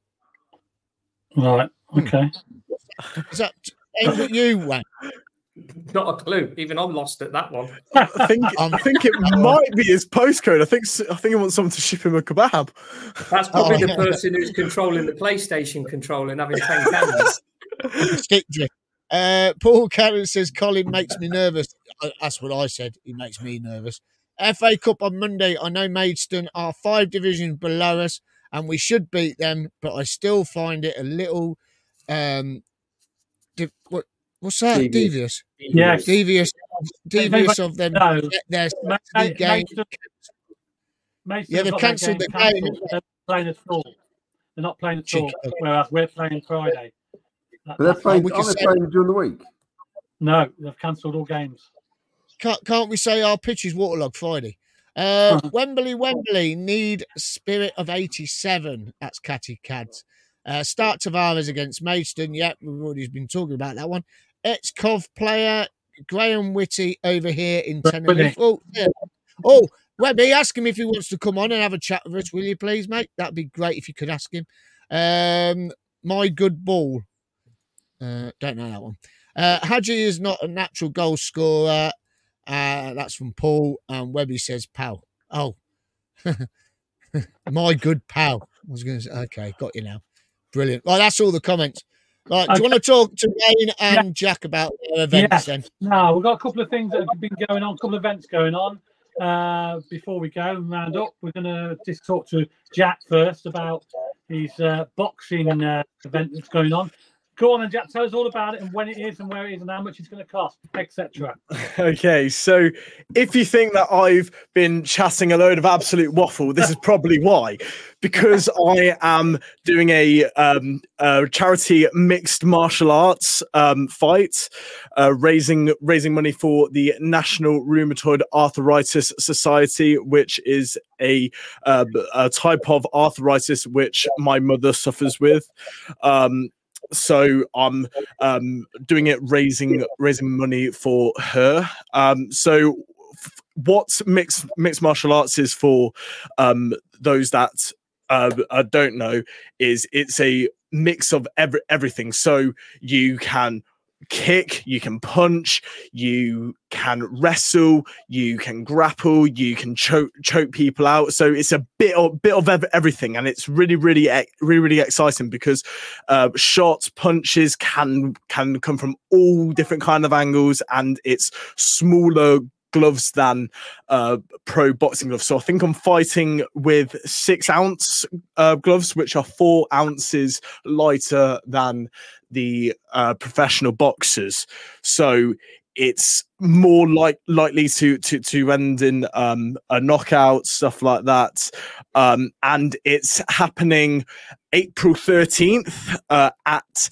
Right. Okay.
Is that aimed at you, Wayne?
Not a clue. Even I'm lost at that one.
I think I think it might be his postcode. I think I think he wants someone to ship him a kebab.
That's probably
Oh.
the person who's controlling the PlayStation controller and having 10 cameras.
Stick. Uh, Paul Cannon says Colin makes me nervous. That's what I said. He makes me nervous. FA Cup on Monday. I know Maidstone are five divisions below us, and we should beat them. But I still find it a little um, di- what what's that?
Devious.
Devious,
Yes.
devious, devious of them.
No.
get their
Ma-
Saturday game.
Maidstone- Maidstone
Yeah, they've cancelled the game.
Canceled. They're playing at all. They're not playing at all. Whereas we're playing Friday. That-
But they're playing,
we can
aren't they playing during the week?
no, they've cancelled all games.
Can't, can't we say our pitch is waterlogged Friday? Uh, Wembley, Wembley need spirit of 87. That's Catty Cads. Uh, start Tavares against Maidstone. Yep, we've already been talking about that one. Ex Cov player Graham Whitty over here in
Whitty.
Tenerife. Oh, yeah. oh, Webby, ask him if he wants to come on and have a chat with us, will you please, mate? That'd be great if you could ask him. Um, my good ball. Uh, don't know that one. Uh, Haji is not a natural goal scorer. Uh, that's from Paul. And Webby says, pal. Oh, my good pal. I was going to say, okay, got you now. Brilliant. Right, that's all the comments. Right, do you want to talk to Wayne and Jack about their events
Yes.
then?
No, we've got a couple of things that have been going on, a couple of events going on. Uh, before we go and round up, we're going to just talk to Jack first about his uh, boxing uh, event that's going on. Go on and Jack, tell us all about it and when it is and where it is and how much it's going to cost, etc.
Okay, so if you think that I've been chatting a load of absolute waffle, this is probably why. Because I am doing a, um, a charity mixed martial arts um, fight, uh, raising raising money for the National Rheumatoid Arthritis Society, which is a, uh, a type of arthritis which my mother suffers with. Um, so I'm um, doing it raising raising money for her. Um, so f- what mixed mixed martial arts is for um, those that uh, uh, don't know is it's a mix of every, everything. So you can kick, you can punch, you can wrestle, you can grapple, you can choke choke people out. So it's a bit of bit of everything, and it's really really really really exciting because uh, shots, punches can can come from all different kind of angles, and it's smaller gloves than uh, pro boxing gloves. So I think I'm fighting with six ounce uh, gloves, which are four ounces lighter than the uh, professional boxers. So it's more like likely to to to end in um, a knockout, stuff like that. Um, and it's happening April 13th uh, at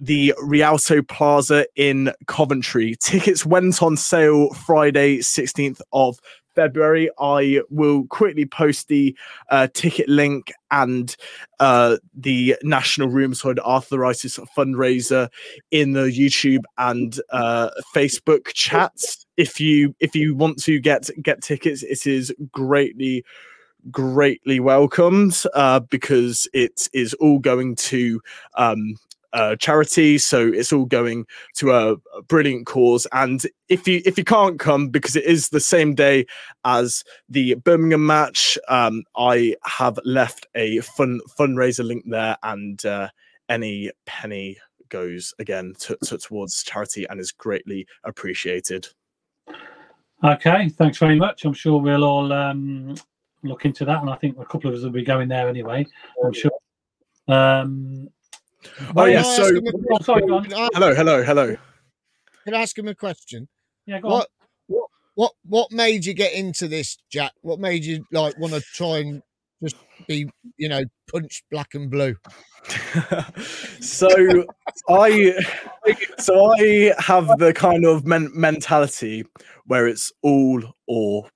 the Rialto Plaza in Coventry. Tickets went on sale Friday, 16th of February. I will quickly post the uh, ticket link and uh, the National Rheumatoid Arthritis fundraiser in the YouTube and uh, Facebook chats. If you if you want to get get tickets, it is greatly greatly welcomed uh, because it is all going to um, uh, charity, so it's all going to a, a brilliant cause. And if you if you can't come because it is the same day as the Birmingham match, um, I have left a fun fundraiser link there, and uh, any penny goes again to, to, towards charity and is greatly appreciated.
Okay, thanks very much. I'm sure we'll all um, look into that, and I think a couple of us will be going there anyway. I'm sure. Um,
Oh yeah, so
ask him a
sorry, go on.
question? Can I-
hello, hello, hello.
can I ask him a question?
yeah, go on.
What, what, what, what made you get into this, Jack? What made you like want to try and just be, you know, punched black and blue?
so I so I have the kind of men- mentality where it's all or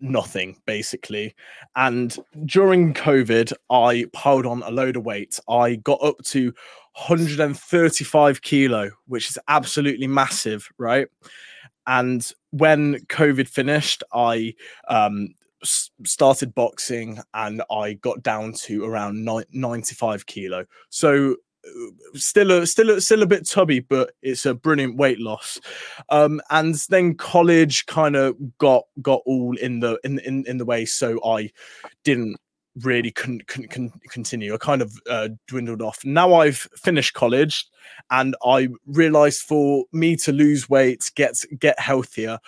nothing basically. And during covid i piled on a load of weight. I got up to 135 kilo which is absolutely massive right? And when covid finished i um started boxing and i got down to around ni- 95 kilo. So still a still a, still a bit tubby but it's a brilliant weight loss. Um and then college kind of got got all in the in in, in the way so i didn't really couldn't, continue. I kind of uh, dwindled off. Now i've finished college and i realized for me to lose weight get get healthier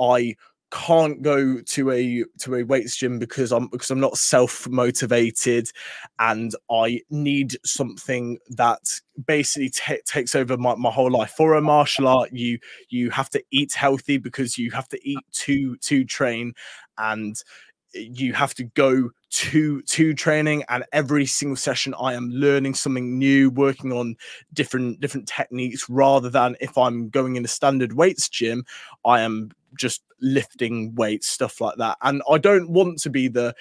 i can't go to a to a weights gym because i'm because i'm not self motivated and i need something that basically ta takes over my, my whole life. For a martial art you you have to eat healthy because you have to eat to to train and you have to go to to training and every single session i am learning something new working on different different techniques rather than if i'm going in a standard weights gym i am just lifting weights stuff like that. And i don't want to be the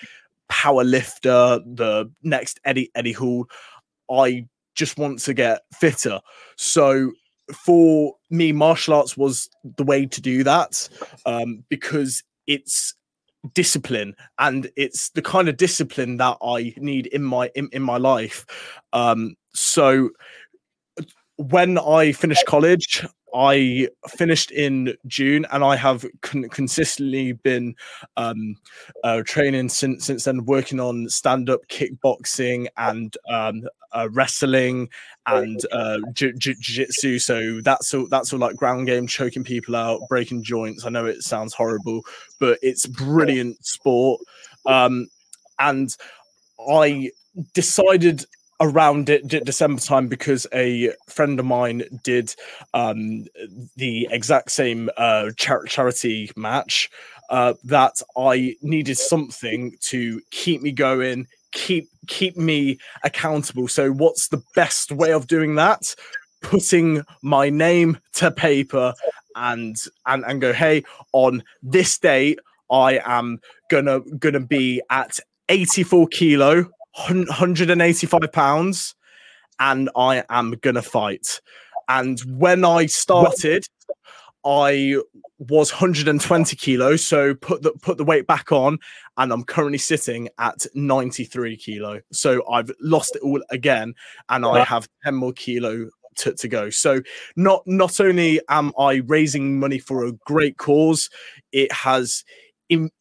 power lifter the next eddie eddie hall i just want to get fitter. So for me martial arts was the way to do that um, because it's discipline and it's the kind of discipline that i need in my in, in my life. Um so when i finished college i finished in june and i have con- consistently been um uh, training since since then working on stand-up kickboxing and um uh, wrestling and uh, jiu- jiu- jiu-jitsu. So that's all. That's all like ground game, choking people out, breaking joints. I know it sounds horrible, but it's brilliant sport. Um, and I decided around it December time because a friend of mine did um, the exact same uh, char- charity match. Uh, that I needed something to keep me going, keep keep me accountable. So what's the best way of doing that? Putting my name to paper and and and go, hey, on this date, I am gonna gonna be at 84 kilo, 185 pounds, and I am gonna fight. And when I started, I was 120 kilos, so put the put the weight back on, and I'm currently sitting at 93 kilo. So I've lost it all again, and I have 10 more kilo to, to go. So not not only am I raising money for a great cause, it has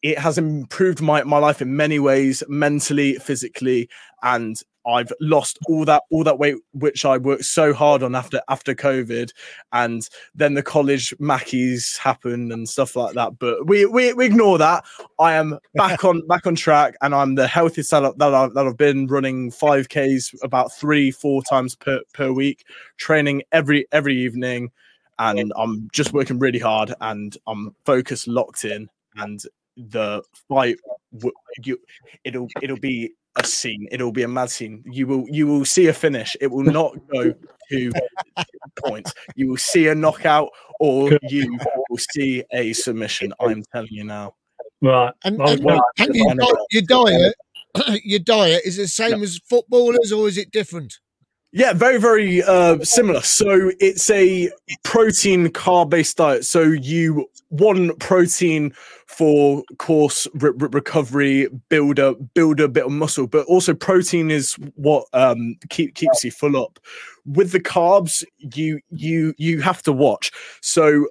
it has improved my, my life in many ways, mentally, physically, and I've lost all that all that weight which I worked so hard on after after COVID, and then the college Mackies happened and stuff like that. But we we, we ignore that. I am back on back on track, and I'm the healthiest that, I, that, I've, that I've been running five Ks about three four times per per week, training every every evening, and I'm just working really hard, and I'm focused, locked in, and the fight you it'll it'll be a scene it'll be a mad scene. You will you will see a finish. It will not go to points. You will see a knockout or you will see a submission i'm telling you now.
Right.
And, and,
well,
and your, di- your diet, your diet is the same as footballers, or is it different?
Yeah, very, very uh, similar. So it's a protein carb based diet. So you want protein for course re- re- recovery, build a build a bit of muscle, but also protein is what um, keep keeps you full up. With the carbs, you you you have to watch. So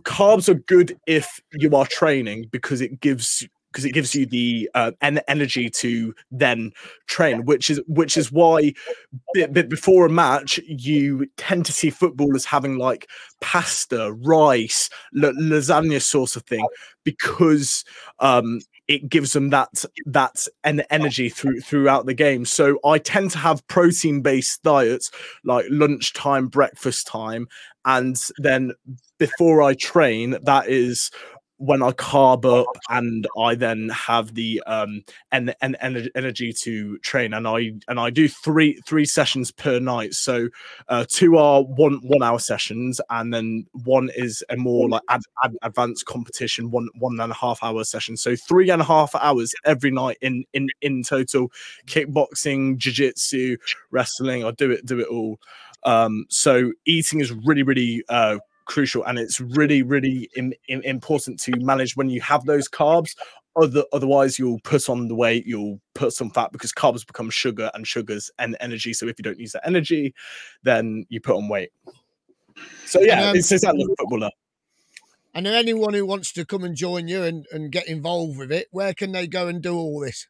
carbs are good if you are training because it gives because it gives you the uh, en- energy to then train which is which is why bit, bit before a match you tend to see footballers having like pasta rice la- lasagna sort of thing because um it gives them that that en- energy through throughout the game. So i tend to have protein based diets like lunchtime breakfast time and then before i train that is when I carb up and I then have the um and and, energy to train and I and I do three three sessions per night. So uh two are one one hour sessions and then one is a more like ad, ad, advanced competition one one and a half hour session. So three and a half hours every night in in in total. Kickboxing jiu-jitsu. wrestling I do it do it all. Um so eating is really really uh crucial and it's really really Im- Im- important to manage when you have those carbs. Other otherwise you'll put on the weight you'll put some fat because carbs become sugar and sugars and energy. So if you don't use that energy then you put on weight. So yeah
And, um,
it's exactly like a footballer.
And then anyone who wants to come and join you and, and get involved with it, where can they go and do all this?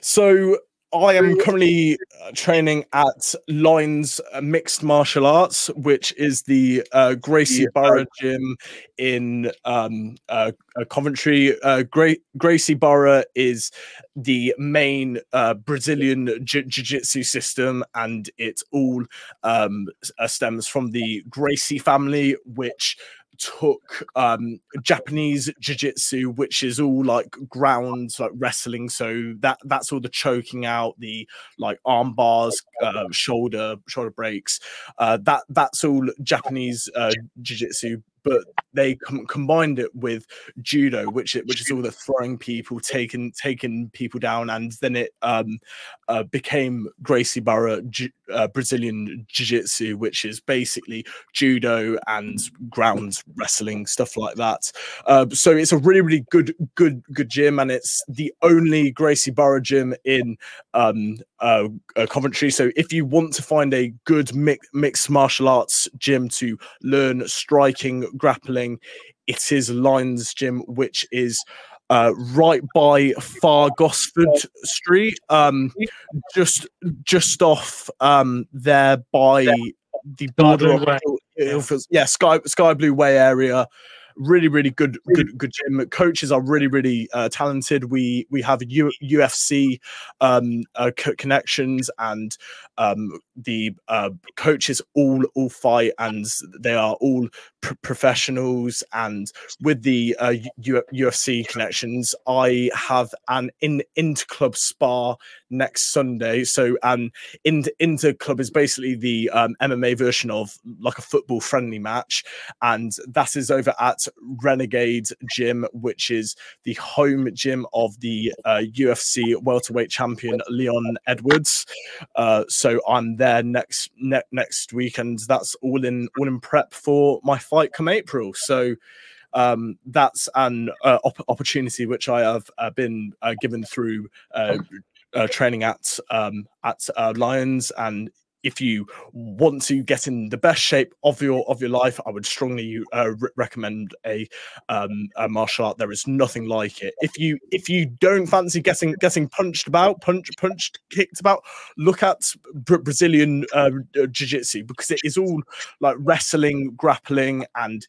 So I am currently uh, training at Lions uh, Mixed Martial Arts, which is the uh, Gracie Barra Gym in um, uh, uh, Coventry. Uh, Gra- Gracie Barra is the main uh, Brazilian jiu- jiu-jitsu system, and it all um, uh, stems from the Gracie family, which took um, Japanese jiu-jitsu, which is all like ground like wrestling. So that that's all the choking out, the like arm bars, uh, shoulder shoulder breaks. Uh, that that's all Japanese uh, jiu-jitsu but they com- combined it with judo, which it, which is all the throwing people, taking taking people down, and then it um, uh, became Gracie Barra Ju- uh, Brazilian Jiu Jitsu, which is basically judo and ground wrestling stuff like that. Uh, so it's a really really good good good gym, and it's the only Gracie Barra gym in um, uh, uh, Coventry. So if you want to find a good mi- mixed martial arts gym to learn striking, grappling, it is Lions Gym, which is uh, right by Far Gosford Street, um, just just off um, there by the border. Of, yeah, Sky Sky Blue Way area really really good good good gym. Coaches are really really uh, talented. We we have U- ufc um, uh, co- connections and um, the uh, coaches all all fight and they are all pr- professionals and with the uh, U- ufc connections i have an in inter club spa next sunday. So an in inter club is basically the um, mma version of like a football friendly match and that is over at renegade gym which is the home gym of the uh, ufc welterweight champion leon edwards. Uh, so i'm there next ne- next week and that's all in all in prep for my fight come april. So um, that's an uh, op- opportunity which I have uh, been uh, given through uh, uh, training at um, at uh, Lions, and if you want to get in the best shape of your of your life, I would strongly uh, re- recommend a, um, a martial art. There is nothing like it. If you if you don't fancy getting getting punched about, punch punched, kicked about, look at Bra- Brazilian uh, jiu jitsu because it is all like wrestling, grappling, and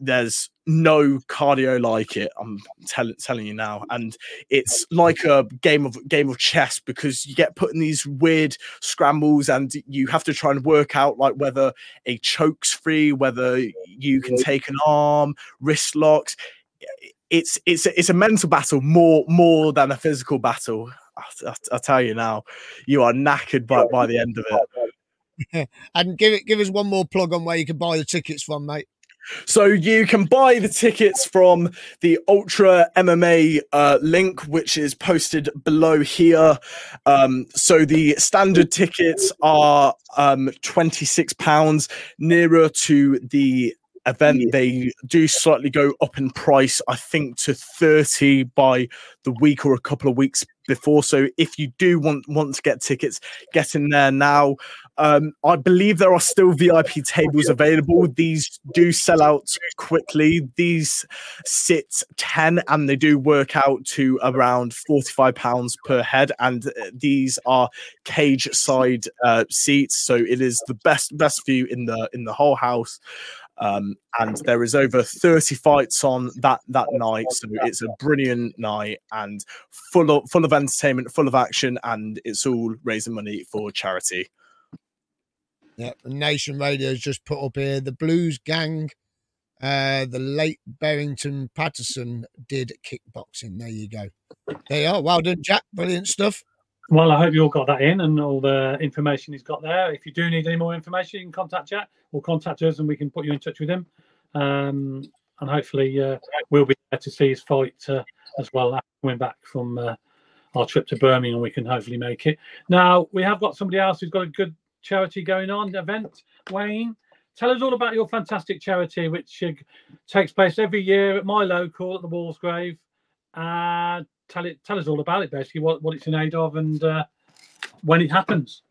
there's no cardio like it. I'm tell- telling you now, and it's like a game of game of chess because you get put in these weird scrambles, and you have to try and work out like whether a choke's free, whether you can take an arm, wrist locks. It's it's it's a mental battle more more than a physical battle. I, I, I tell you now, you are knackered by by the end of it.
and give it give us one more plug on where you can buy the tickets from, mate.
So you can buy the tickets from the Ultra MMA uh, link, which is posted below here. Um, so the standard tickets are um, twenty six pounds, nearer to the event they do slightly go up in price i think to 30 by the week or a couple of weeks before. So if you do want want to get tickets get in there now. Um, i believe there are still vip tables available. These do sell out quickly. These sit 10 and they do work out to around 45 pounds per head. And uh, these are cage side uh, seats. So it is the best best view in the in the whole house um, and there is over 30 fights on that that night so it's a brilliant night and full of full of entertainment full of action and it's all raising money for charity
Yeah, Nation Radio has just put up here the Blues Gang. Uh, the late Barrington Patterson did kickboxing. There you go. There you are. Well done, Jack. Brilliant stuff.
Well, I hope you all got that in and all the information he's got there. If you do need any more information, you can contact Jack or contact us and we can put you in touch with him. Um, and hopefully, uh, we'll be there to see his fight uh, as well after coming back from uh, our trip to Birmingham. We can hopefully make it. Now, we have got somebody else who's got a good charity going on event. Wayne, tell us all about your fantastic charity, which uh, takes place every year at my local at the Walsgrave. Uh, tell it, tell us all about it, basically, what, what it's in aid of and uh, when it happens.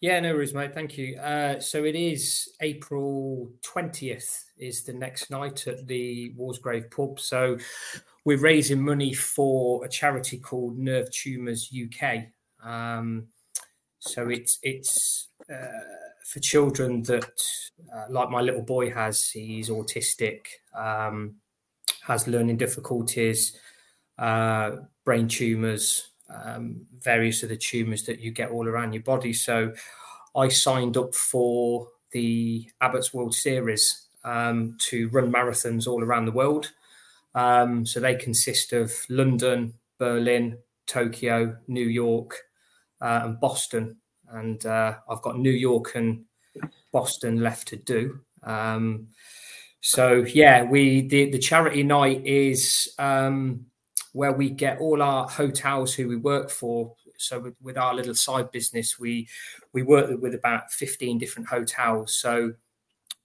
Yeah, no worries, mate. Thank you. Uh, so it is April 20th is the next night at the Walsgrave pub. So we're raising money for a charity called Nerve Tumors UK. Um, so it's it's uh, for children that, uh, like my little boy has, he's autistic, um, has learning difficulties, uh, brain tumors, um, various of the tumors that you get all around your body. So I signed up for the Abbott's World Series um, to run marathons all around the world. Um, so they consist of London, Berlin, Tokyo, New York, uh, and Boston. And uh, I've got New York and Boston left to do. Um, so yeah, we the, the charity night is um, where we get all our hotels who we work for. So with, with our little side business, we we work with about fifteen different hotels. So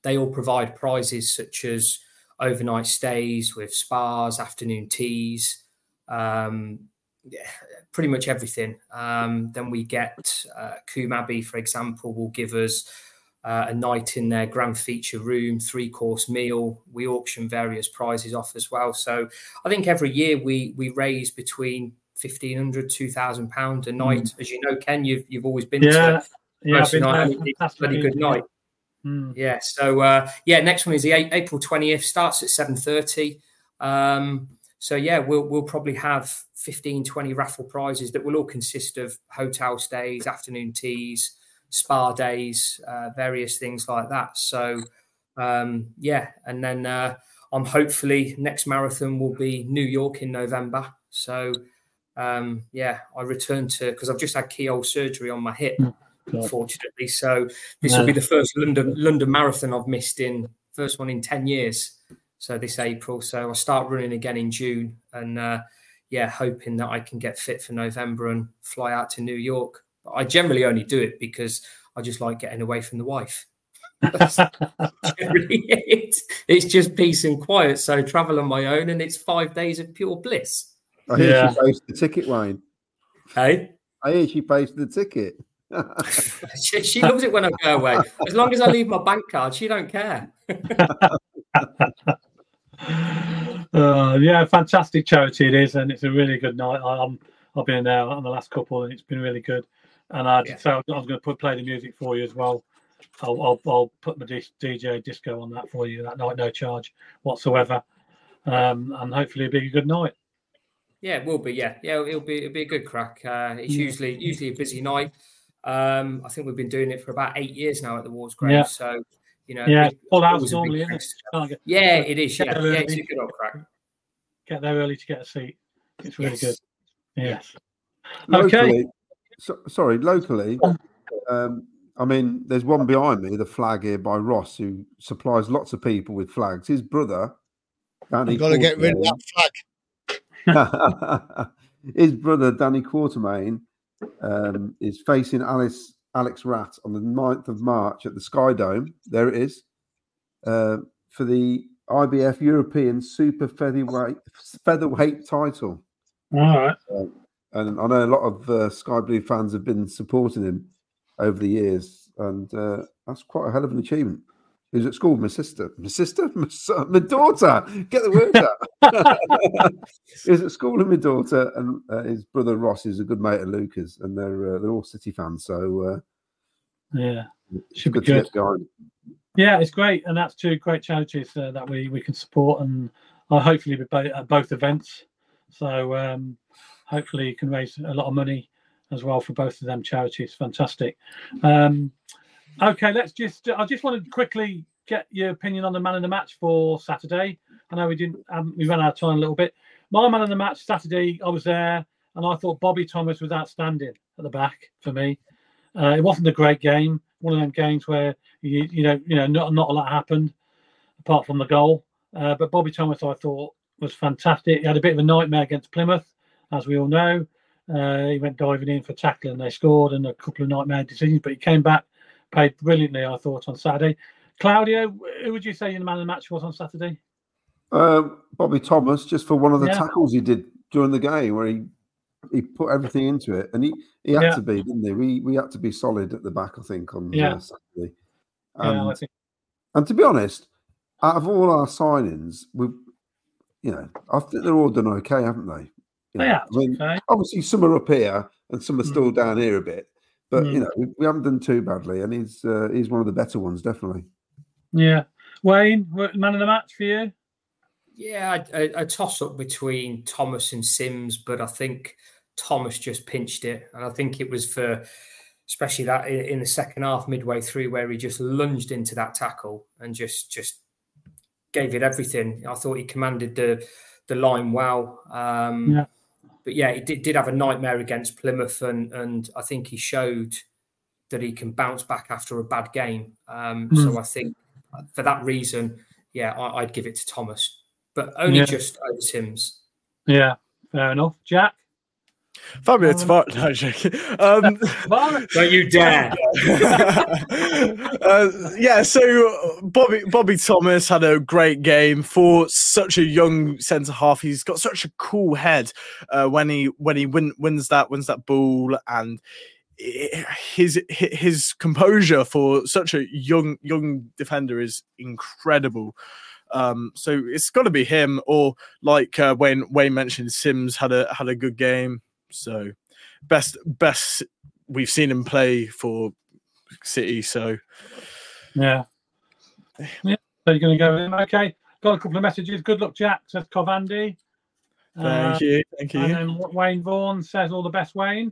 they all provide prizes such as overnight stays with spas, afternoon teas, um, yeah, pretty much everything. Um, then we get uh, Coombe Abbey, for example, will give us uh, a night in their grand feature room, three course meal. We auction various prizes off as well. So I think every year we we raise between 1500 2000 pound a night mm. as you know ken you've you've always been
yeah
to
yeah been
night. it's pretty good night mm. yeah so uh yeah next one is the april 20th starts at 7.30 um so yeah we'll we'll probably have 15 20 raffle prizes that will all consist of hotel stays afternoon teas spa days, uh, various things like that. So, um, yeah, and then uh, I'm hopefully next marathon will be New York in November. So, um, yeah, I return to because I've just had keyhole surgery on my hip, God. unfortunately. So this will be the first London London marathon I've missed in first one in ten years. So this April, so I'll start running again in June, and uh, yeah, hoping that I can get fit for November and fly out to New York. I generally only do it because I just like getting away from the wife. generally it. It's just peace and quiet. So travel on my own, and it's five days of pure bliss.
I hear yeah. she pays the ticket, Wayne.
Hey,
I hear she pays the ticket.
she, she, loves it when I go away. As long as I leave my bank card, she don't care.
uh, yeah, fantastic charity it is, and it's a really good night. I, am I've been there on the last couple, and it's been really good. And I yeah. so I was going to put play the music for you as well. I'll, I'll, I'll put my DJ disco on that for you that night, no charge whatsoever. Um, and hopefully it'll be a good night.
Yeah, it will be. Yeah, yeah, it'll be it'll be a good crack. Uh, it's usually usually a busy night. Um, I think we've been doing it for about eight years now at the Walsgrave. Yeah. So you know,
yeah, full house normally.
Yeah, it is. Yeah, yeah, it's a good old crack.
Get there early to get a seat. It's really yes. good. Yes.
Locally, okay. So, sorry, locally, um, I mean, there's one behind me, the flag here by Ross, who supplies lots of people with flags. His brother,
Danny. You've got to get rid of
that flag. His brother, Danny Quartermain, um, is facing Alice Alex Rat on the 9th of March at the Sky Dome. There it is. Uh, for the IBF European Super Featherweight featherweight title.
All right.
Uh, and I know a lot of uh, Sky Blue fans have been supporting him over the years, and uh, that's quite a hell of an achievement. He was at school with my sister, my sister, my, son, my daughter. Get the word out. he was at school with my daughter, and uh, his brother Ross is a good mate of Lucas, and they're uh, they're all City fans. So uh,
yeah, should be good. Yeah, it's great, and that's two great charities uh, that we we can support, and I'll hopefully be at both events. So um, hopefully you can raise a lot of money as well for both of them charities. Fantastic. Um, okay, let's just. I just want to quickly get your opinion on the man of the match for Saturday. I know we didn't. Um, we ran out of time a little bit. My man of the match Saturday, I was there, and I thought Bobby Thomas was outstanding at the back for me. Uh, it wasn't a great game. One of them games where you you know you know not not a lot happened apart from the goal. Uh, but Bobby Thomas, I thought, was fantastic. He had a bit of a nightmare against Plymouth as we all know. Uh, he went diving in for tackle and they scored, and a couple of nightmare decisions. But he came back, played brilliantly, I thought, on Saturday. Claudio, who would you say the man of the match was on Saturday?
Uh, Bobby Thomas, just for one of the yeah. tackles he did during the game, where he he put everything into it, and he he had yeah. to be, didn't he? We we had to be solid at the back, I think, on uh, yeah. Saturday. And, yeah, think... and to be honest, out of all our signings, we, you know, I think they're all done okay, haven't they?
Yeah, I mean, okay.
obviously some are up here and some are still mm. down here a bit, but mm. you know we, we, haven't done too badly, and he's uh, he's one of the better ones, definitely.
Yeah, Wayne, man of the match for you?
Yeah, a, a toss up between Thomas and Simms, but I think Thomas just pinched it, and I think it was for especially that in the second half, midway through, where he just lunged into that tackle and just just gave it everything. I thought he commanded the the line well. Um,
Yeah.
But yeah, he did, did have a nightmare against Plymouth, and and I think he showed that he can bounce back after a bad game. Um,
Hmm.
So I think for that reason, yeah, I, I'd give it to Thomas, but only
Yeah.
just over Simms.
Yeah, fair enough. Jack?
Fabio
Um,
Tavares. No, joking. Um,
Varane?
Don't you dare!
uh, yeah, so Bobby Bobby Thomas had a great game for such a young centre half. He's got such a cool head uh, when he when he win, wins that wins that ball and his his composure for such a young young defender is incredible. Um, so it's got to be him, or like uh, Wayne Wayne mentioned, Simms had a had a good game. So best best we've seen him play for City. So
Yeah. Yeah. So you're going to go with him. Okay. Got a couple of messages. Good luck, Jack, says Covandy.
thank
Uh,
you, thank you.
And then Wayne Vaughan says all the best, Wayne.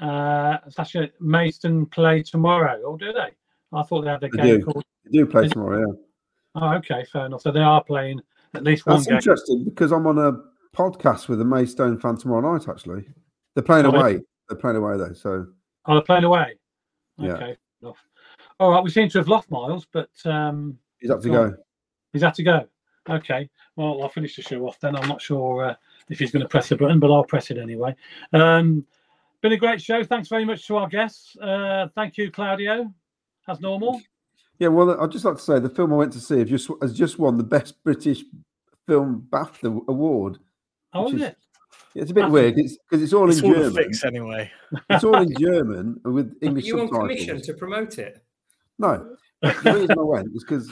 Uh, Sasha Mason play tomorrow. or do they? I thought they had a
They
game
do.
called.
You do play tomorrow, yeah.
Oh, okay, fair enough. So they are playing at least one
That's
game.
interesting because I'm on a podcast with the Maidstone fan tomorrow night. Actually, they're playing
Oh,
away. They're playing away though. So
Oh, they're playing away.
Yeah.
Okay. All right. We seem to have lost Miles, but um,
he's up to
Go on. he's had to go. Okay. Well, I'll finish the show off then. I'm not sure uh, if he's going to press the button, but I'll press it anyway. Um, been a great show. Thanks very much to our guests. Uh, thank you, Claudio, as normal.
Yeah, well, I'd just like to say the film I went to see have just, has just won the best British film BAFTA award.
Oh,
Which
is
is-
it?
It's a bit
BAFTA.
weird because it's, it's all
It's
in
all
German.
fix anyway.
It's all in German with
Are
English
you on
subtitles.
commission to promote it?
No, the reason I went was because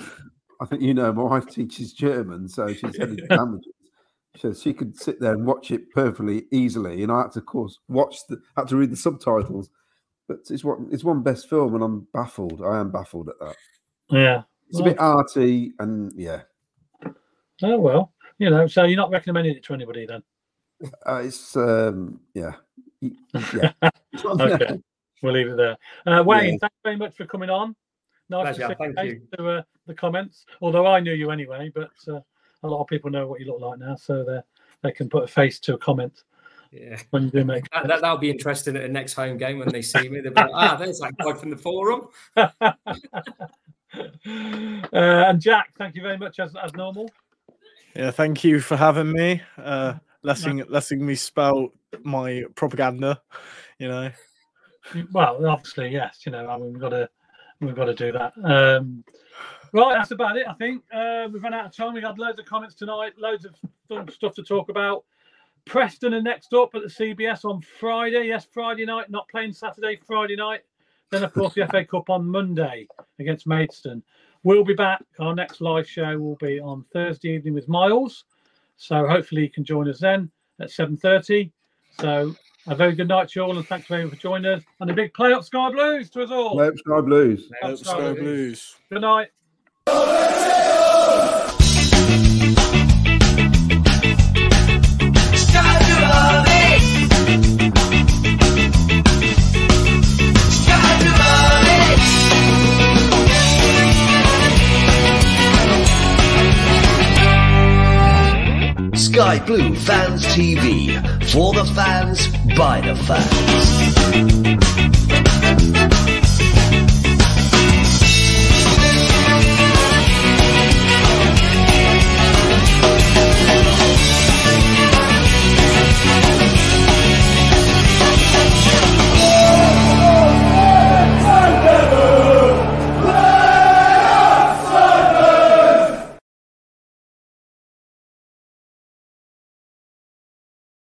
I think you know my wife teaches German, so she's headed to languages. So she could sit there and watch it perfectly easily, and I had to, of course, watch the had to read the subtitles. But it's what it's one best film, and I'm baffled. I am baffled at that.
Yeah.
It's a bit arty, and yeah,
Oh well, you know. So you're not recommending it to anybody then?
uh, it's um, yeah, yeah.
Okay. We'll leave it there. Uh, Wayne,
Yeah.
thanks very much for coming on. Nice
Pleasure,
to see
thank you.
to uh, the comments. Although I knew you anyway, but uh, a lot of people know what you look like now, so they they can put a face to a comment
Yeah.
when you do make.
That, that, that'll be interesting at the next home game when they see me. They'll be like, ah, there's that guy from the forum.
uh, and Jack, thank you very much as, as normal.
Yeah, thank you for having me. Uh, letting letting me spout my propaganda. You know.
Well, obviously, yes. You know, I mean, we've got to we've got to do that. Um, right, that's about it. I think uh, we've run out of time. We had loads of comments tonight, loads of fun stuff to talk about. Preston are next up at the CBS on Friday. Yes, Friday night. Not playing Saturday, Friday night. Then, of course, the FA Cup on Monday against Maidstone. We'll be back. Our next live show will be on Thursday evening with Miles. So hopefully you can join us then at 7.30. So a very good night to you all and thanks very much for joining us. And a big play up Sky Blues to us all.
Nope, Sky Blues.
No,
Let's
Let's
go
go Blues.
Good night.
Sky Blue Fans TV. For the fans, by the fans.